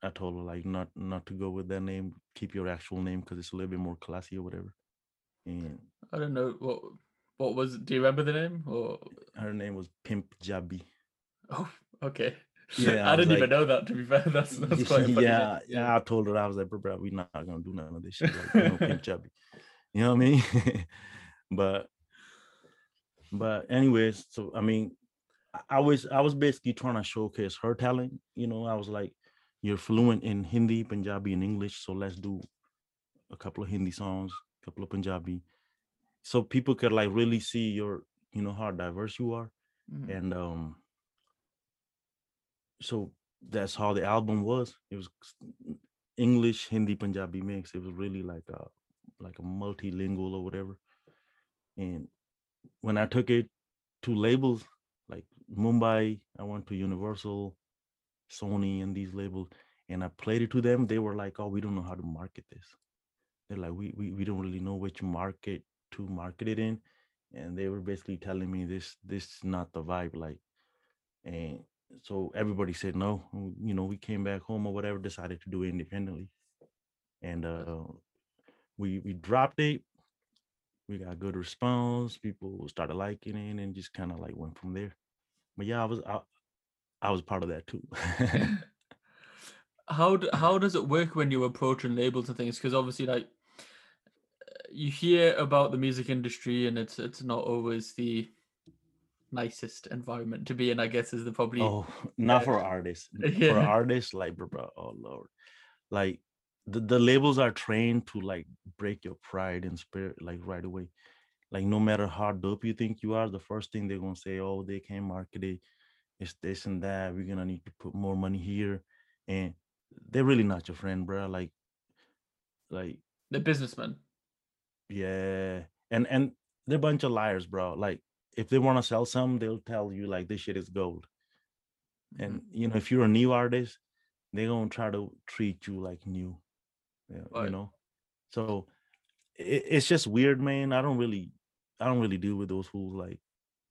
I told her like not not to go with that name, keep your actual name because it's a little bit more classy or whatever. And I don't know what What was? Do you remember the name? Or her name was Pimp Jabby. oh, okay. Yeah, I, I didn't even know that. To be fair, that's that's quite funny yeah, yeah. I told her I was like, bro, bro, we not gonna do none of this shit. Like, you know, Pimp Jabby. You know what I mean? but but anyways, so I mean, I- was I was basically trying to showcase her talent. You know, I was like, you're fluent in Hindi, Punjabi, and English, so let's do a couple of Hindi songs, a couple of Punjabi, so people could like really see your, you know, how diverse you are, Mhm. and um, so that's how the album was. It was English, Hindi, Punjabi mix. It was really like a like a multilingual or whatever. And when I took it to labels like Mumbai, I went to Universal, Sony, and these labels, and I played it to them. They were like, "Oh, we don't know how to market this." They're like, "We we we don't really know which market to market it in," and they were basically telling me this this is not the vibe, like, and so everybody said no. You know, we came back home or whatever, decided to do it independently, and uh, we we dropped it. We got good response. People started liking it, and just kind of like went from there. But yeah, I was I, I was part of that too. how d- how does it work when you approach and labels and things? Because obviously, like uh, you hear about the music industry, and it's it's not always the nicest environment to be in. I guess is the probably oh, not for artists. For artists, like bro, bro, oh lord, like the, the labels are trained to like break your pride and spirit like right away. Like no matter how dope you think you are, the first thing they're gonna say, oh, they can't market it. It's this and that. We're gonna need to put more money here, and they're really not your friend, bro. Like, like the businessman. yeah, and and they're a bunch of liars, bro. Like if they want to sell some, they'll tell you like this shit is gold. Mm-hmm. And you know, if you're a new artist, they're gonna try to treat you like new. Uh, yeah, Right. you know. So it, it's just weird, man. I don't really, I don't really deal with those fools. Like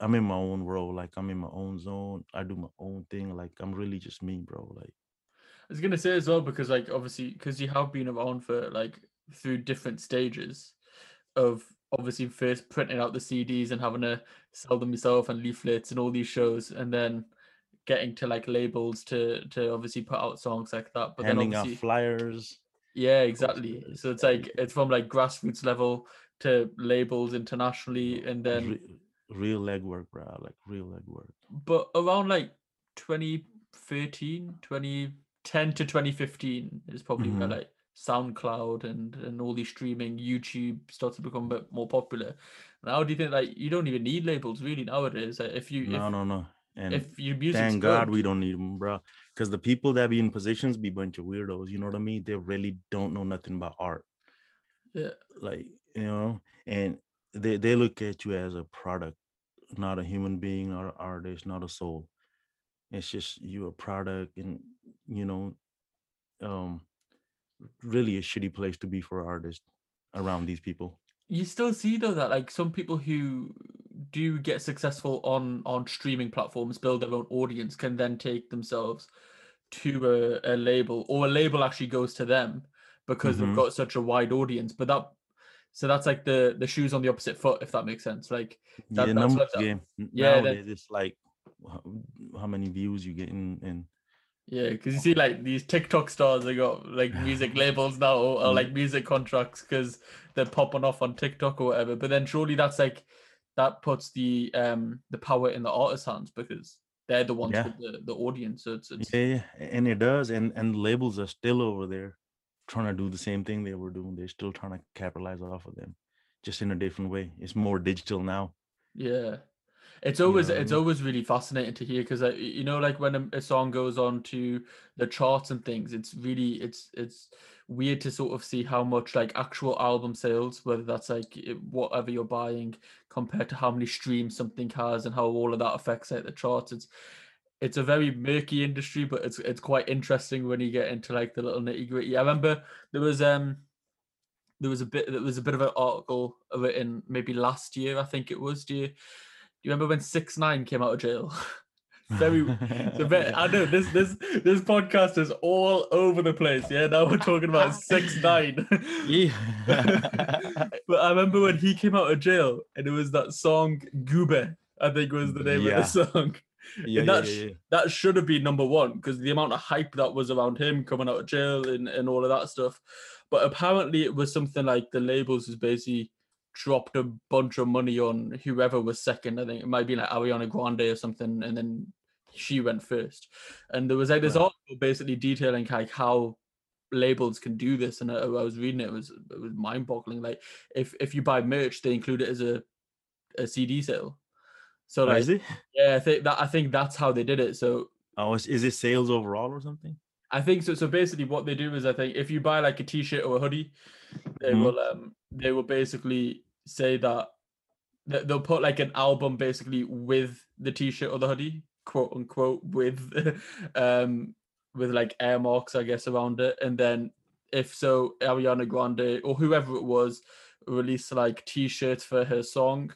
I'm in my own world. Like I'm in my own zone. I do my own thing. Like I'm really just me, bro. Like I was gonna say as well because like obviously because you have been around for like through different stages of obviously first printing out the CDs and having to sell them yourself and leaflets and all these shows and then getting to like labels to to obviously put out songs like that. But handing then out obviously flyers. yeah, exactly. So it's like it's from like grassroots level to labels internationally and then real legwork, bro. Like real legwork. but around like 2013 2010 to 2015 is probably where Mhm. like soundcloud and and all these streaming youtube starts to become a bit more popular now do you think like you don't even need labels really nowadays like, if you No, if, no, no. And if your music's thank God good, we don't need them, bro. Because the people that be in positions be bunch of weirdos. You know what I mean? They really don't know nothing about art. yeah Like you know, and they they look at you as a product, not a human being, not an artist, not a soul. It's just you a product, and you know, um, really a shitty place to be for artists around these people. you still see though that like some people who do get successful on on streaming platforms build their own audience can then take themselves to a, a label or a label actually goes to them because Mhm. they've got such a wide audience but that so that's like the the shoes on the opposite foot if that makes sense like That- yeah, that's numbers what the- game. Yeah, that- it's like how, how many views you getting and yeah because you see like these tiktok stars they got like music labels now or, or Mm. like music contracts because they're popping off on tiktok or whatever but then surely that's like that puts the um the power in the artist's hands because they're the ones Yeah. with the, the audience so it's, it's Yeah, yeah, and it does, and and labels are still over there trying to do the same thing they were doing. They're still trying to capitalize off of them, just in a different way. It's more digital now. Yeah. It's always it's always really fascinating to hear because you know like when a, a song goes on to the charts and things it's really it's it's weird to sort of see how much like actual album sales whether that's like whatever you're buying compared to how many streams something has and how all of that affects like the charts. It's it's a very murky industry but it's it's quite interesting when you get into like the little nitty gritty. I remember there was um there was a bit there was a bit of an article written maybe last year I think it was do you do you remember when six nine came out of jail? very. I know this this this podcast is all over the place. Yeah, now we're talking about six nine. yeah. but I remember when he came out of jail, and it was that song "Gooba." I think was the name Yeah. of the song. yeah, And yeah, yeah, yeah. That should have been number one because the amount of hype that was around him coming out of jail and, and all of that stuff. But apparently, it was something like the labels was basically dropped a bunch of money on whoever was second. I think it might be like Ariana Grande or something, and then she went first. And there was like this Right. article basically detailing like how labels can do this. And I, I was reading it, it was it was mind boggling. Like if if you buy merch, they include it as a a CD sale. So Oh, like is it? yeah, I think that I think that's how they did it. So Oh, is, is it sales overall or something? I think so. So basically, what they do is, I think if you buy like a T-shirt or a hoodie, they Mhm. will um they will basically say that they'll put like an album basically with the T-shirt or the hoodie, quote unquote, with um with like air marks, I guess, around it, and then if so, Ariana Grande or whoever it was released like T-shirts for her song.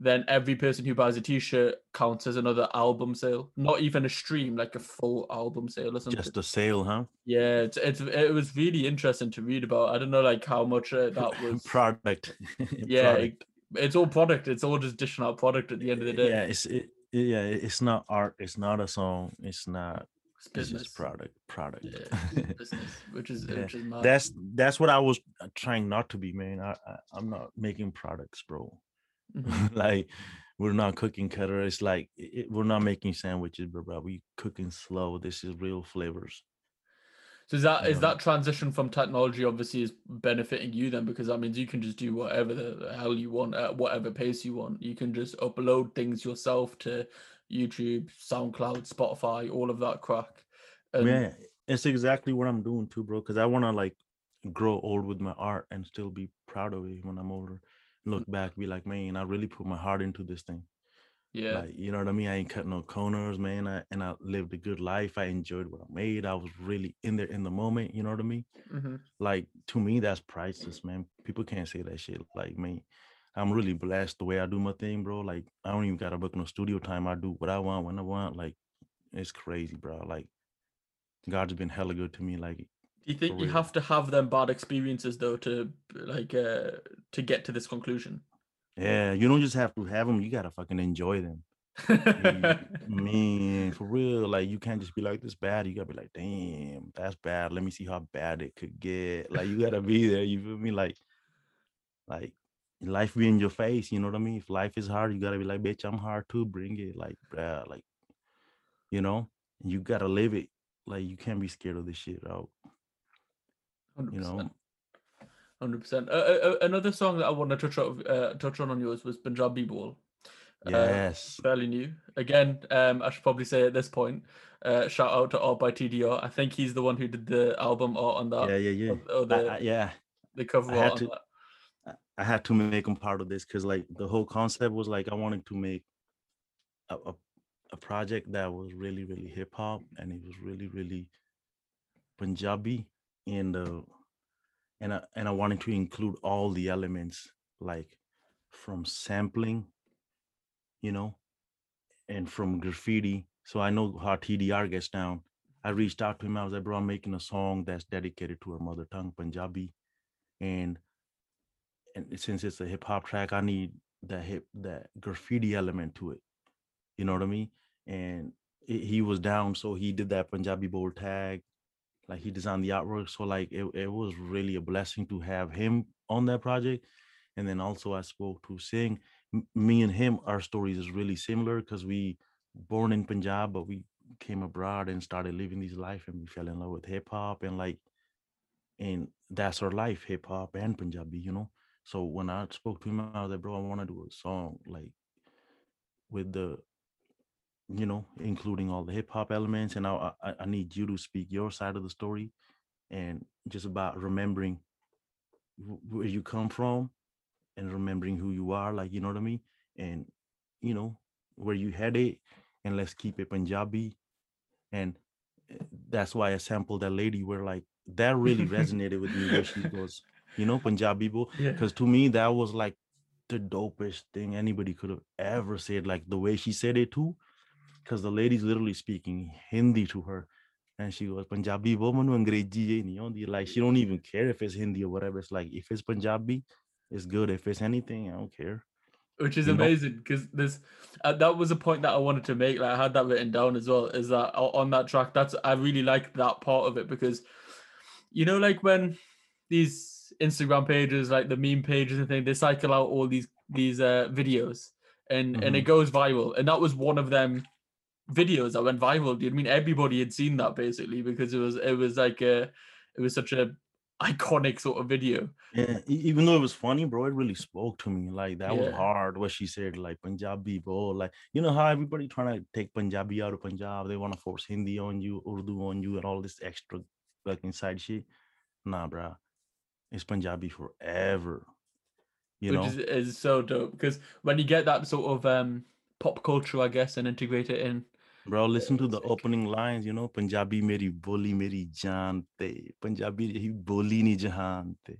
Then every person who buys a T-shirt counts as another album sale, not even a stream, like a full album sale or something. Just a sale, huh? Yeah, it's, it's it was really interesting to read about. I don't know like how much uh, that was. Product. yeah, Product. it- it's all product. It's all just dishing out product at the end of the day. Yeah, it's it, yeah, it's not art. It's not a song. It's not. it's It's business. just product. Product. Yeah, business, which is Yeah, which is that's that's what I was uh, trying not to be, man. I, I I'm not making products, bro. Like we're not cooking cutter. It's like it, we're not making sandwiches, bro, bro. We cooking slow. This is real flavors. So is that is that transition from technology obviously is benefiting you then because that means you can just do whatever the the hell you want at whatever pace you want. You can just upload things yourself to YouTube, SoundCloud, Spotify, all of that crack. And yeah, it's exactly what I'm doing too, bro. Because I want to like grow old with my art and still be proud of it when I'm older. Look back, be like, man, I really put my heart into this thing. yeah, Like, you know what I mean? I ain't cut no corners, man. I, and I lived a good life. I enjoyed what I made. I was really in there in the moment. You know what I mean? mhm. Like to me, that's priceless, man. People can't say that shit. Like me, I'm really blessed the way I do my thing, bro. Like I don't even gotta book no studio time. I do what I want when I want. Like it's crazy, bro. Like God's been hella good to me. Like you think you have to have them bad experiences though to like uh to get to this conclusion? yeah, you don't just have to have them. You gotta fucking enjoy them. Man, for real. Like you can't just be like this bad. You gotta be like, damn, that's bad. Let me see how bad it could get. Like you gotta be there. You feel me? Like, like life be in your face. You know what I mean? If life is hard, you gotta be like, bitch, I'm hard too. Bring it. Like, bruh, like, you know, you gotta live it. Like you can't be scared of this shit out. You know. Hundred percent. Uh, uh, another song that I want to touch on, uh, touch on on yours was Punjabi Bol. Uh, Yes. fairly new. Again, um, I should probably say at this point, uh, shout out to Art by TDR. I think he's the one who did the album art on that, yeah, yeah, yeah. or, or the, I- yeah. the cover I art to- that. I had to make them part of this because like the whole concept was like I wanted to make a, a, a project that was really really hip hop and it was really really Punjabi and uh and I, and I wanted to include all the elements like from sampling you know and from graffiti so I know how TDR gets down I reached out to him I was like bro I'm making a song that's dedicated to our mother tongue Punjabi and and since it's a hip hop track, I need that hip that graffiti element to it. You know what I mean? And it, he was down, so he did that Punjabi Bol tag, like he designed the artwork. So like it, it was really a blessing to have him on that project. And then also I spoke to Singh. M- Me and him, our stories is really similar because we born in Punjab, but we came abroad and started living this life, and we fell in love with hip hop and like, and that's our life, hip hop and Punjabi, you know. So when I spoke to him, I was like, bro, I want to do a song like with the, you know, including all the hip hop elements, and I, I I need you to speak your side of the story, and just about remembering wh- where you come from, and remembering who you are, like you know what I mean, and you know where you headed, and let's keep it Punjabi, and uh, that's why I sampled that lady where like that really resonated with me where she goes, you know, Punjabi bo Yeah. because to me that was like the dopest thing anybody could have ever said like the way she said it too because the lady's literally speaking Hindi to her. And she goes, Punjabi woman Like she don't even care if it's Hindi or whatever. It's like if it's Punjabi, it's good. If it's anything, I don't care. Which is you amazing because there's uh, that was a point that I wanted to make. Like I had that written down as well. Is that on that track? That's I really like that part of it because you know, like when these Instagram pages, like the meme pages and things, they cycle out all these these uh videos and mm-hmm. and it mm-hmm. goes viral. And that was one of them videos that went viral. I mean, everybody had seen that basically because it was it was like a it was such a iconic sort of video. Yeah, even though it was funny, bro, it really spoke to me. Like that yeah. was hard. What she said, like Punjabi, bro. Like you know how everybody trying to take Punjabi out of Punjab, they want to force Hindi on you, Urdu on you, and all this extra like inside shit. Nah, bro, it's Punjabi forever. You Which know, is, is so dope because when you get that sort of um pop culture, I guess, and integrate it in Bro, listen to the opening lines, you know, Punjabi meri boli meri jaan te. Punjabi hi boli ni jahan te.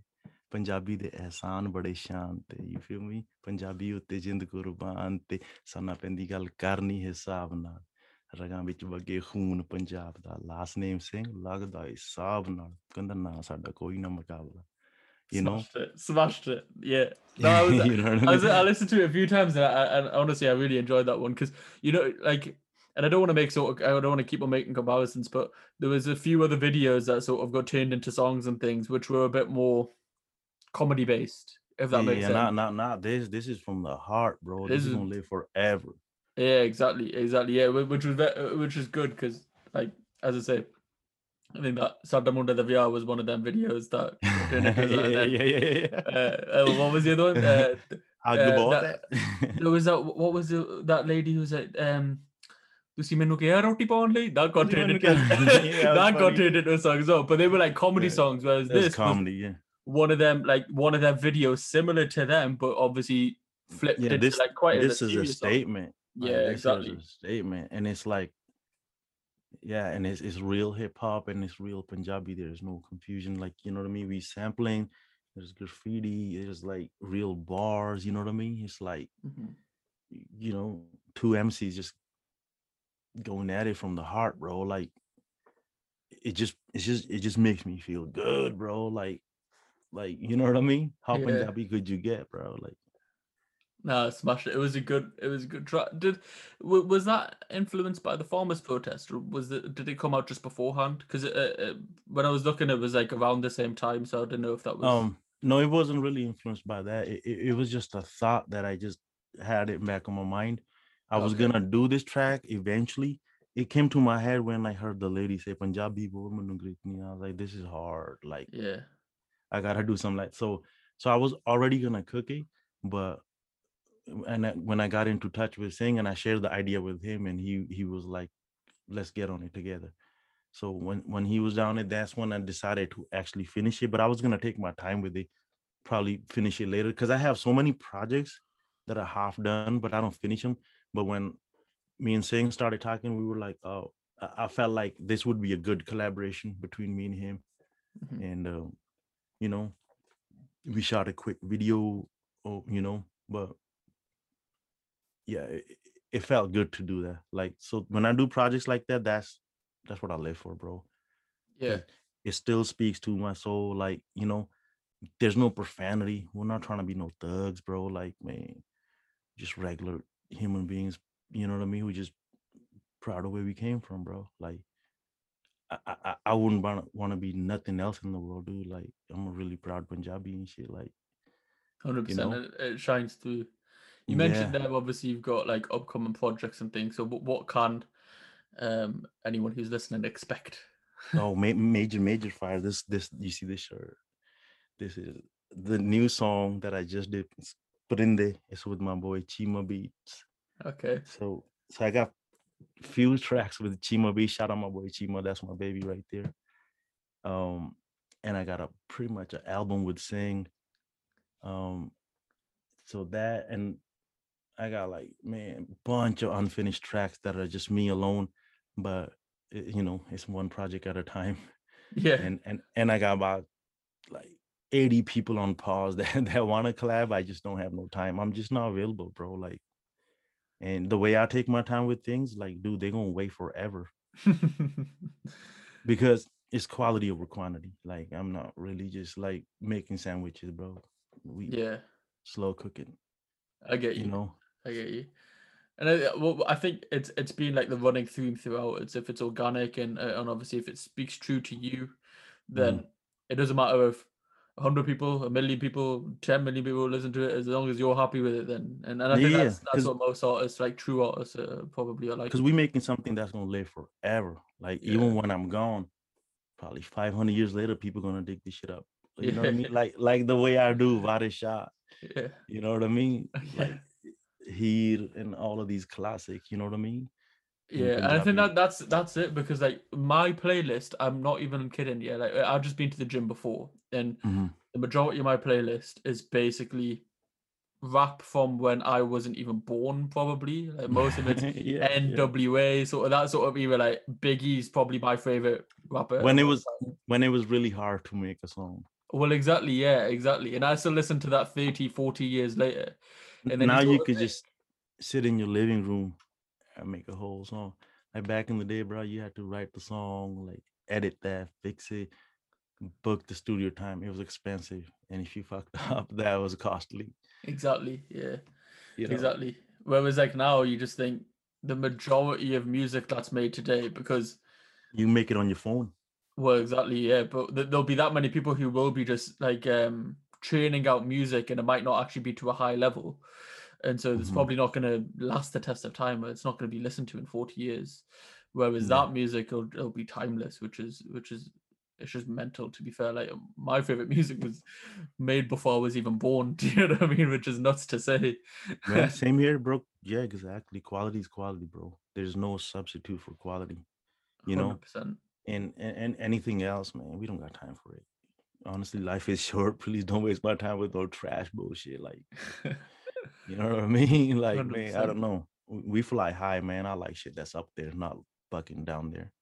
Punjabi ਦੇ ਅਹਿਸਾਨ ਬੜੇ ਸ਼ਾਨ ਤੇ you feel ਮੀ ਪੰਜਾਬੀ ਉੱਤੇ ਜਿੰਦ ਕੁਰਬਾਨ ਤੇ ਸਾਨਾ ਪੈਂਦੀ ਗੱਲ ਕਰਨੀ ਹਿਸਾਬ ਨਾਲ ਰਗਾਂ ਵਿੱਚ ਵਗੇ ਖੂਨ ਪੰਜਾਬ ਦਾ ਲਾਸ ਨੇਮ ਸਿੰਘ ਲੱਗਦਾ ਹਿਸਾਬ ਨਾਲ ਕਹਿੰਦਾ ਨਾ ਸਾਡਾ ਕੋਈ ਨਾ ਮੁਕਾਬਲਾ you know smashed it smashed it yeah no, I, was, you know I, mean? I, I, listened to it a few times and, I, and honestly I really enjoyed that one because you know like and I don't want to make sort of I don't want to keep on making comparisons, but there was a few other videos that sort of got turned into songs and things, which were a bit more comedy based. If that yeah, makes yeah, sense. Not not not this. This is from the heart, bro. This, this is gonna live forever. Yeah, exactly, exactly. Yeah, which was which was good because, like, as I say, I think that Sadamunda the VR was one of them videos that. yeah, yeah, yeah, yeah. Uh, uh, what was the other one? Uh, uh, that, there was that. What was the, that lady who at um ਤੁਸੀਂ ਮੈਨੂੰ ਕਿਹਾ ਰੋਟੀ ਪਾਉਣ ਲਈ that got turned into that got turned into a song as well but they were like comedy songs whereas this comedy yeah one of them like one of their videos similar to them but obviously flipped yeah, this, like quite this is a statement song. yeah like, exactly statement and it's like yeah and it's, it's real hip-hop and it's real punjabi there's no confusion like you know what i mean we sampling there's graffiti there's like real bars you know what i mean it's like mm-hmm. you know two mcs just going at it from the heart, bro. Like it just it's just it just makes me feel good, bro. Like like you know what I mean? How yeah. Punjabi could you get, bro? Like no, smash it. It was a good. It was a good try. Did was that influenced by the farmers' protest, or was it? Did it come out just beforehand? Because uh, when I was looking, it was like around the same time. So I didn't know if that was. Um, no, it wasn't really influenced by that. It, it, it was just a thought that I just had it back in my mind. I was gonna do this track eventually. It came to my head when I heard the lady say Punjabi woman I was like, this is hard. Like, yeah, I gotta do something like so. So I was already gonna cook it, but and when I got into touch with Singh and I shared the idea with him, and he he was like, let's get on it together. So when when he was down it, that's when I decided to actually finish it. But I was gonna take my time with it, probably finish it later because I have so many projects that are half done, but I don't finish them. But when me and Singh started talking, we were like, oh, I felt like this would be a good collaboration between me and him. Mm-hmm. And, uh, you know, we shot a quick video, oh, you know, but yeah, it, it felt good to do that. Like, so when I do projects like that, that's, that's what I live for, bro. Yeah. It, it still speaks to my soul. Like, you know, there's no profanity. We're not trying to be no thugs, bro. Like, man, just regular human beings, you know what I mean, who just proud of where we came from, bro. Like I I, I wouldn't want to be nothing else in the world, dude. Like I'm a really proud Punjabi and shit. Like hundred you know? percent, it shines through. You mentioned yeah. there, obviously, you've got like upcoming projects and things. So, what can um anyone who's listening expect? oh, ma- major, major fire! This, this, you see this shirt? This is the new song that I just did Prinde is with my boy Chima Beats. Okay. So so I got few tracks with Chima Beats. Shout out my boy Chima. That's my baby right there. Um, and I got a pretty much an album with Singh. Um, so that and I got like man, bunch of unfinished tracks that are just me alone, but it, you know, it's one project at a time. Yeah. And and and I got about like 80 people on pause that, that want to collab. I just don't have no time. I'm just not available, bro. Like, And the way I take my time with things, like, dude, they're gonna wait forever because it's quality over quantity. Like, I'm not really just like making sandwiches, bro. We yeah, slow cooking, I get you. you know. I get you. And I, well, I think it's it's been like the running theme throughout. It's if it's organic and uh, and obviously if it speaks true to you, then it doesn't matter if hundred people, a million people, ten million people listen to it. As long as you're happy with it, then and, and I think Yeah, that's that's what most artists, like true artists, uh, probably are like. because we're making something that's gonna live forever. Like Yeah. even when I'm gone, probably 500 years later, people gonna dig this shit up. You know what I mean? Like like the way I do Vada Shah. Yeah, You know what I mean? yeah, Like Heer and all of these classic. You know what I mean? Yeah. And I think that that's that's it because like my playlist, I'm not even kidding. Yeah, like I've just been to the gym before, and Mhm. the majority of my playlist is basically rap from when I wasn't even born, probably. Like most of it's Yeah, yeah. NWA, sort of that sort of era. Like Biggie's probably my favorite rapper. When it was time. when it was really hard to make a song. well, exactly, yeah, exactly. And I still listen to that 30, 40 years later. And then now you could think- just sit in your living room and make a whole song. Like back in the day, bro, you had to write the song, like edit that, fix it, book the studio time. It was expensive, and if you fucked up, that was costly. Exactly, yeah, You know? exactly. Whereas like now, you just think the majority of music that's made today, because You make it on your phone. Well, exactly, yeah. But th- there'll be that many people who will be just like um churning out music, and it might not actually be to a high level, and so it's Mhm. probably not going to last the test of time. It's not going to be listened to in forty years. Whereas Yeah. that music will it'll be timeless, which is which is it's just mental. To be fair, like my favorite music was made before I was even born. Do you know what I mean? Which is nuts to say. Man, same here, bro. Yeah, exactly. Quality is quality, bro. There's no substitute for quality. You know, 100%. and, and and anything else, man, we don't got time for it. Honestly, life is short. Please don't waste my time with no trash bullshit. Like, you know what I mean? Like, man, I don't know. We we fly high, man. I like shit that's up there, not fucking down there.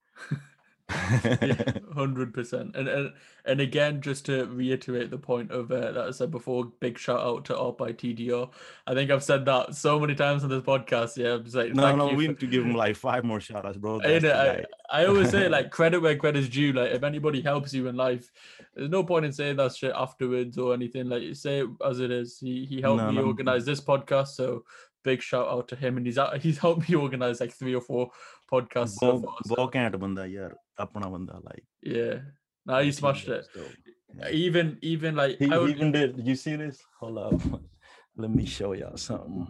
hundred percent. And and and again, just to reiterate the point of uh, that I said before, big shout out to Art by TDR. I think I've said that so many times on this podcast. Yeah, I'm just like, no, no, we for- need to give him like five more shout outs, bro. I. I always say like credit where credit's due. Like if anybody helps you in life, there's no point in saying that shit afterwards or anything. Like you say it as it is. He he helped No, me no, organize this podcast, so big shout out to him and he's he's helped me organize like three or four podcasts ਬਹੁਤ ਬਹੁਤ ਘੈਂਟ ਬੰਦਾ ਯਾਰ ਆਪਣਾ ਬੰਦਾ like yeah. Now he smashed it. even even like he, would, even did you see this? Hold up. Let me show y'all something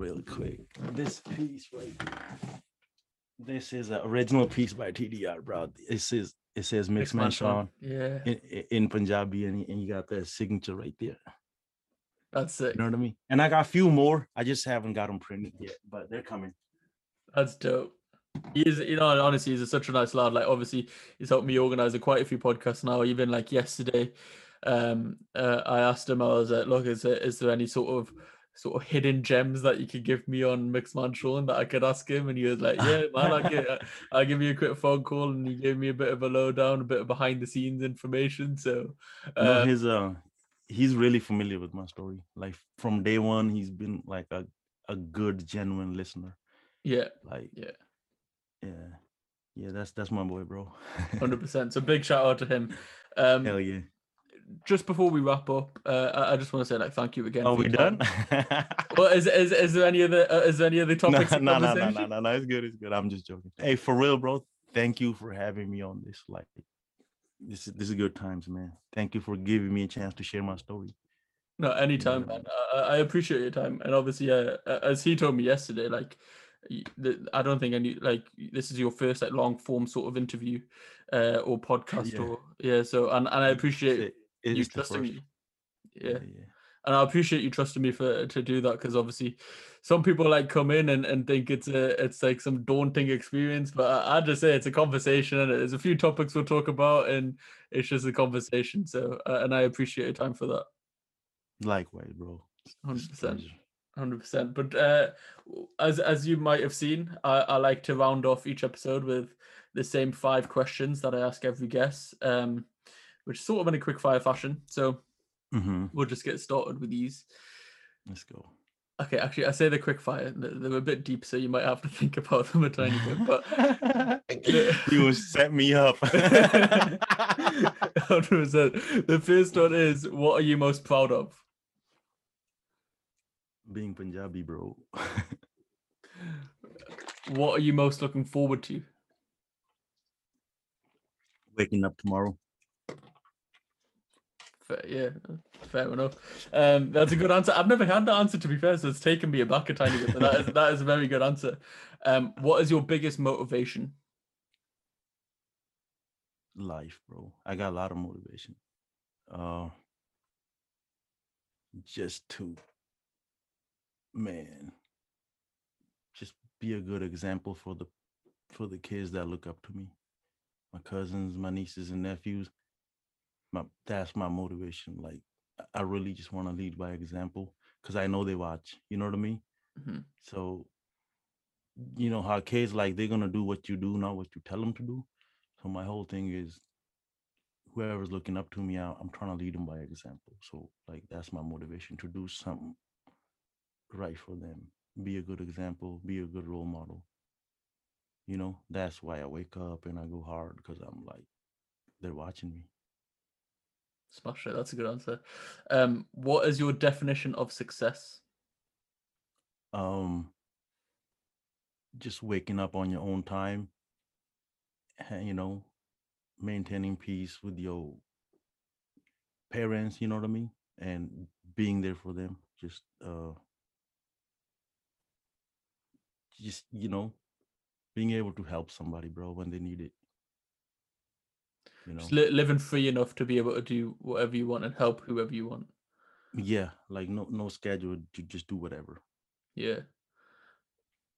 real quick. This piece right here. This is an original piece by TDR, bro. It says it says Mixman Sean, yeah, in, in Punjabi, and, and you got that signature right there that's it. You know what I mean? And I got a few more. I just haven't got them printed yet, but they're coming. That's dope. He is, you know, honestly, he's a, such a nice lad. Like, obviously, he's helped me organize a quite a few podcasts now. Even like yesterday, um, uh, I asked him, I was like, "Look, is there, is there any sort of sort of hidden gems that you could give me on Mixman Sean that I could ask him?" And he was like, "Yeah, man, I'll give, I'll give you a quick phone call." And he gave me a bit of a lowdown, a bit of behind the scenes information. So, No, uh, his uh, he's really familiar with my story. Like from day one, he's been like a a good, genuine listener. yeah, Like Yeah. yeah, yeah. That's that's my boy, bro. hundred percent. So big shout out to him. Um, Hell yeah. just before we wrap up, uh, I, I just want to say like thank you again. Are for we done? Well, is, is is there any other uh, is there any other topics? of no, no, no, no, no, no. It's good. It's good. I'm just joking. Hey, for real, bro. Thank you for having me on this. Like, this is this is good times, man. Thank you for giving me a chance to share my story. No, anytime, Yeah. man. I, I appreciate your time, and obviously, uh, uh, as he told me yesterday, like, I don't think any like this is your first like long form sort of interview, uh, or podcast, Yeah. or yeah. So, and and I appreciate It- you trusting me. Yeah. and I appreciate you trusting me for to do that because obviously some people like come in and, and think it's a it's like some daunting experience, but I, I just say it's a conversation and there's a few topics we'll talk about and it's just a conversation. So uh, and I appreciate your time for that, Likewise, bro. A 100%. hundred percent. But uh, as as you might have seen, I, I like to round off each episode with the same five questions that I ask every guest, um, which sort of in a quick fire fashion. So Mhm. we'll just get started with these. Let's go. Okay, actually, I say the quick fire. They're a bit deep, so you might have to think about them a tiny bit. But you will set me up. 100%. The first one is what are you most proud of? Being Punjabi, bro. what are you most looking forward to? Waking up tomorrow. Yeah, fair enough. Um, that's a good answer. I've never had that answer to be fair, so it's taken me aback a tiny bit. But that is that is a very good answer. Um, what is your biggest motivation? Life, bro. I got a lot of motivation. Uh, just to, man, just be a good example for the for the kids that look up to me, my cousins, my nieces and nephews my that's my motivation. Like I really just want to lead by example because I know they watch. You know what I mean? Mhm. So you know how kids like they're gonna do what you do, not what you tell them to do. So my whole thing is whoever's looking up to me, I, I'm trying to lead them by example. So like that's my motivation to do something right for them. Be a good example. Be a good role model. You know that's why I wake up and I go hard because I'm like they're watching me. Smash it. That's a good answer. Um, what is your definition of success? um just waking up on your own time you know maintaining peace with your parents you know what i mean and being there for them just uh just you know being able to help somebody bro when they need it you know Just li- living free enough to be able to do whatever you want and help whoever you want. yeah like no no schedule to just do whatever Yeah.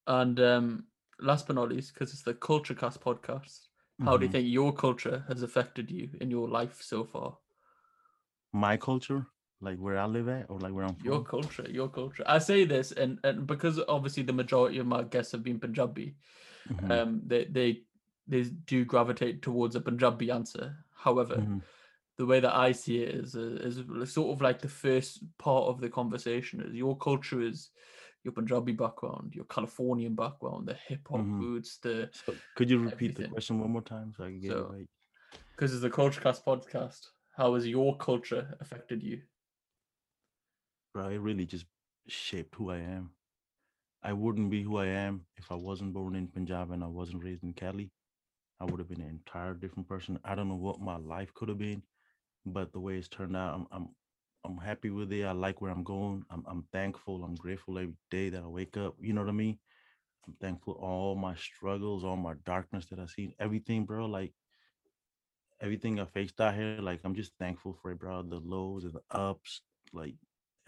And um, last but not least, because it's the Culture Cast podcast, how do you Mhm. think your culture has affected you in your life so far? my culture like where i live at or like where i'm from Your culture, your culture. I say this, and, and because obviously the majority of my guests have been Punjabi, Mhm, um, they they they do gravitate towards a Punjabi answer. However, mhm. the way that I see it is uh, is sort of like the first part of the conversation is your culture is your Punjabi background, your Californian background, the hip hop Mhm. roots, the so could you repeat the question one more time so i can get So- it right because it's the Culture Cast podcast. How has your culture affected you? bro, it really just shaped who I am. I wouldn't be who I am if I wasn't born in Punjab and I wasn't raised in Cali. I would have been an entire different person. I don't know what my life could have been, but the way it's turned out, I'm I'm I'm happy with it. I like where I'm going. I'm I'm thankful. I'm grateful every day that I wake up. You know what I mean? I'm thankful all my struggles, all my darkness that I've seen, everything, bro. Like everything I faced out here, like I'm just thankful for it, bro. The lows and the ups, like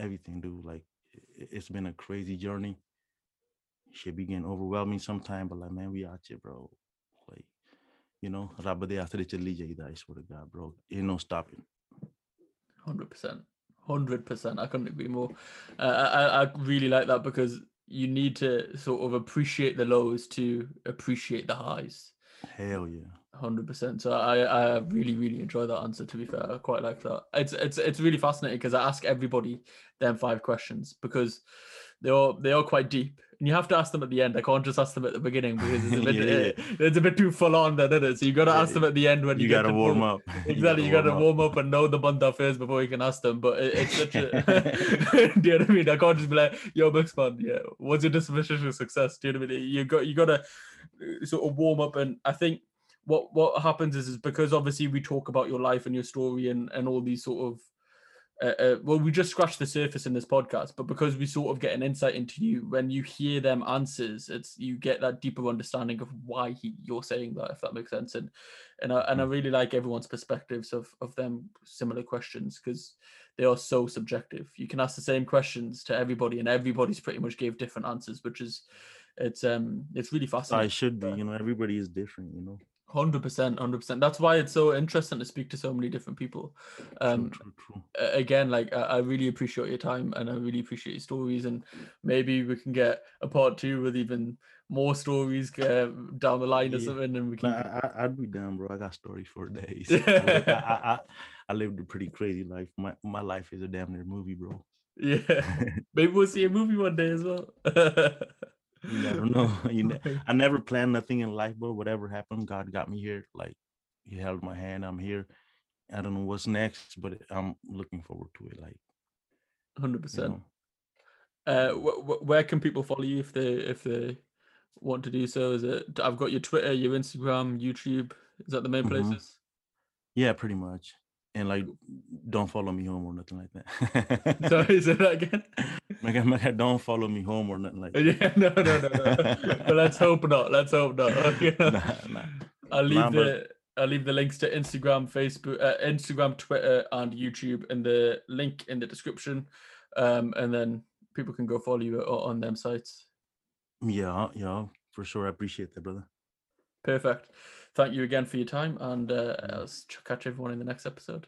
everything, dude. Like it's been a crazy journey. Should be getting overwhelming sometime, but like man, we out here, bro Like, you know, ਰੱਬ ਦੇ ਆਸਰੇ ਚੱਲੀ ਜਾਈਦਾ, I swear to God, bro. Ain't no stopping. Hundred percent, hundred percent. I couldn't agree more. Uh, I I- I really like that because you need to sort of appreciate the lows to appreciate the highs. Hell yeah. Hundred percent. So I I really really enjoy that answer. To be fair, I quite like that. It's it's it's really fascinating because I ask everybody them five questions because they are they are quite deep, and you have to ask them at the end. I can't just ask them at the beginning because it's a bit Yeah, eh, it's a bit too full on, then, isn't it? So you got to ask them at the end when you, You, gotta warm up. Exactly, you got to warm up and know the banda first before you can ask them. But it, it's such a, do you know what I mean? I can't just be like, "Yo, Buxman, yeah, what's your definition of success?" Do you know what I mean? You got you got to sort of warm up, and I think what what happens is is because obviously we talk about your life and your story and and all these sort of. Uh, uh, well, we just scratched the surface in this podcast, but because we sort of get an insight into you, when you hear them answers, it's you get that deeper understanding of why he, you're saying that, if that makes sense. And and I, and I really like everyone's perspectives of of them similar questions because they are so subjective. You can ask the same questions to everybody, and everybody's pretty much gave different answers, which is it's um it's really fascinating. I should be, you know, everybody is different, you know. Hundred percent, hundred percent. That's why it's so interesting to speak to so many different people. Um, true, true, true. again, like I, really appreciate your time and I really appreciate your stories, and maybe we can get a part two with even more stories uh, down the line or something, and we can. I, I, I'd be down, bro. I got stories for days. I, I, I, I, I lived a pretty crazy life. My my life is a damn near movie, bro. Yeah. Maybe we'll see a movie one day as well. You never know. You ne- I never planned nothing in life, but whatever happened, God got me here. Like He held my hand. I'm here. I don't know what's next, but I'm looking forward to it. Like Hundred you percent. Uh, wh- wh- where can people follow you if they if they want to do so? Is it? I've got your Twitter, your Instagram, YouTube. Is that the main Mhm. places? yeah, pretty much. And like, don't follow me home or nothing like that. Sorry, say that again. my guy, my guy, don't follow me home or nothing like that. yeah, no, no, no, no. but let's hope not. Let's hope not. Okay. Nah, nah. I'll leave Nah, the I'll leave the links to Instagram, Facebook, uh, Instagram, Twitter, and YouTube in the link in the description, um, and then people can go follow you on them sites. Yeah, yeah, for sure. I appreciate that, brother. Perfect. Thank you again for your time, and uh, I'll catch everyone in the next episode.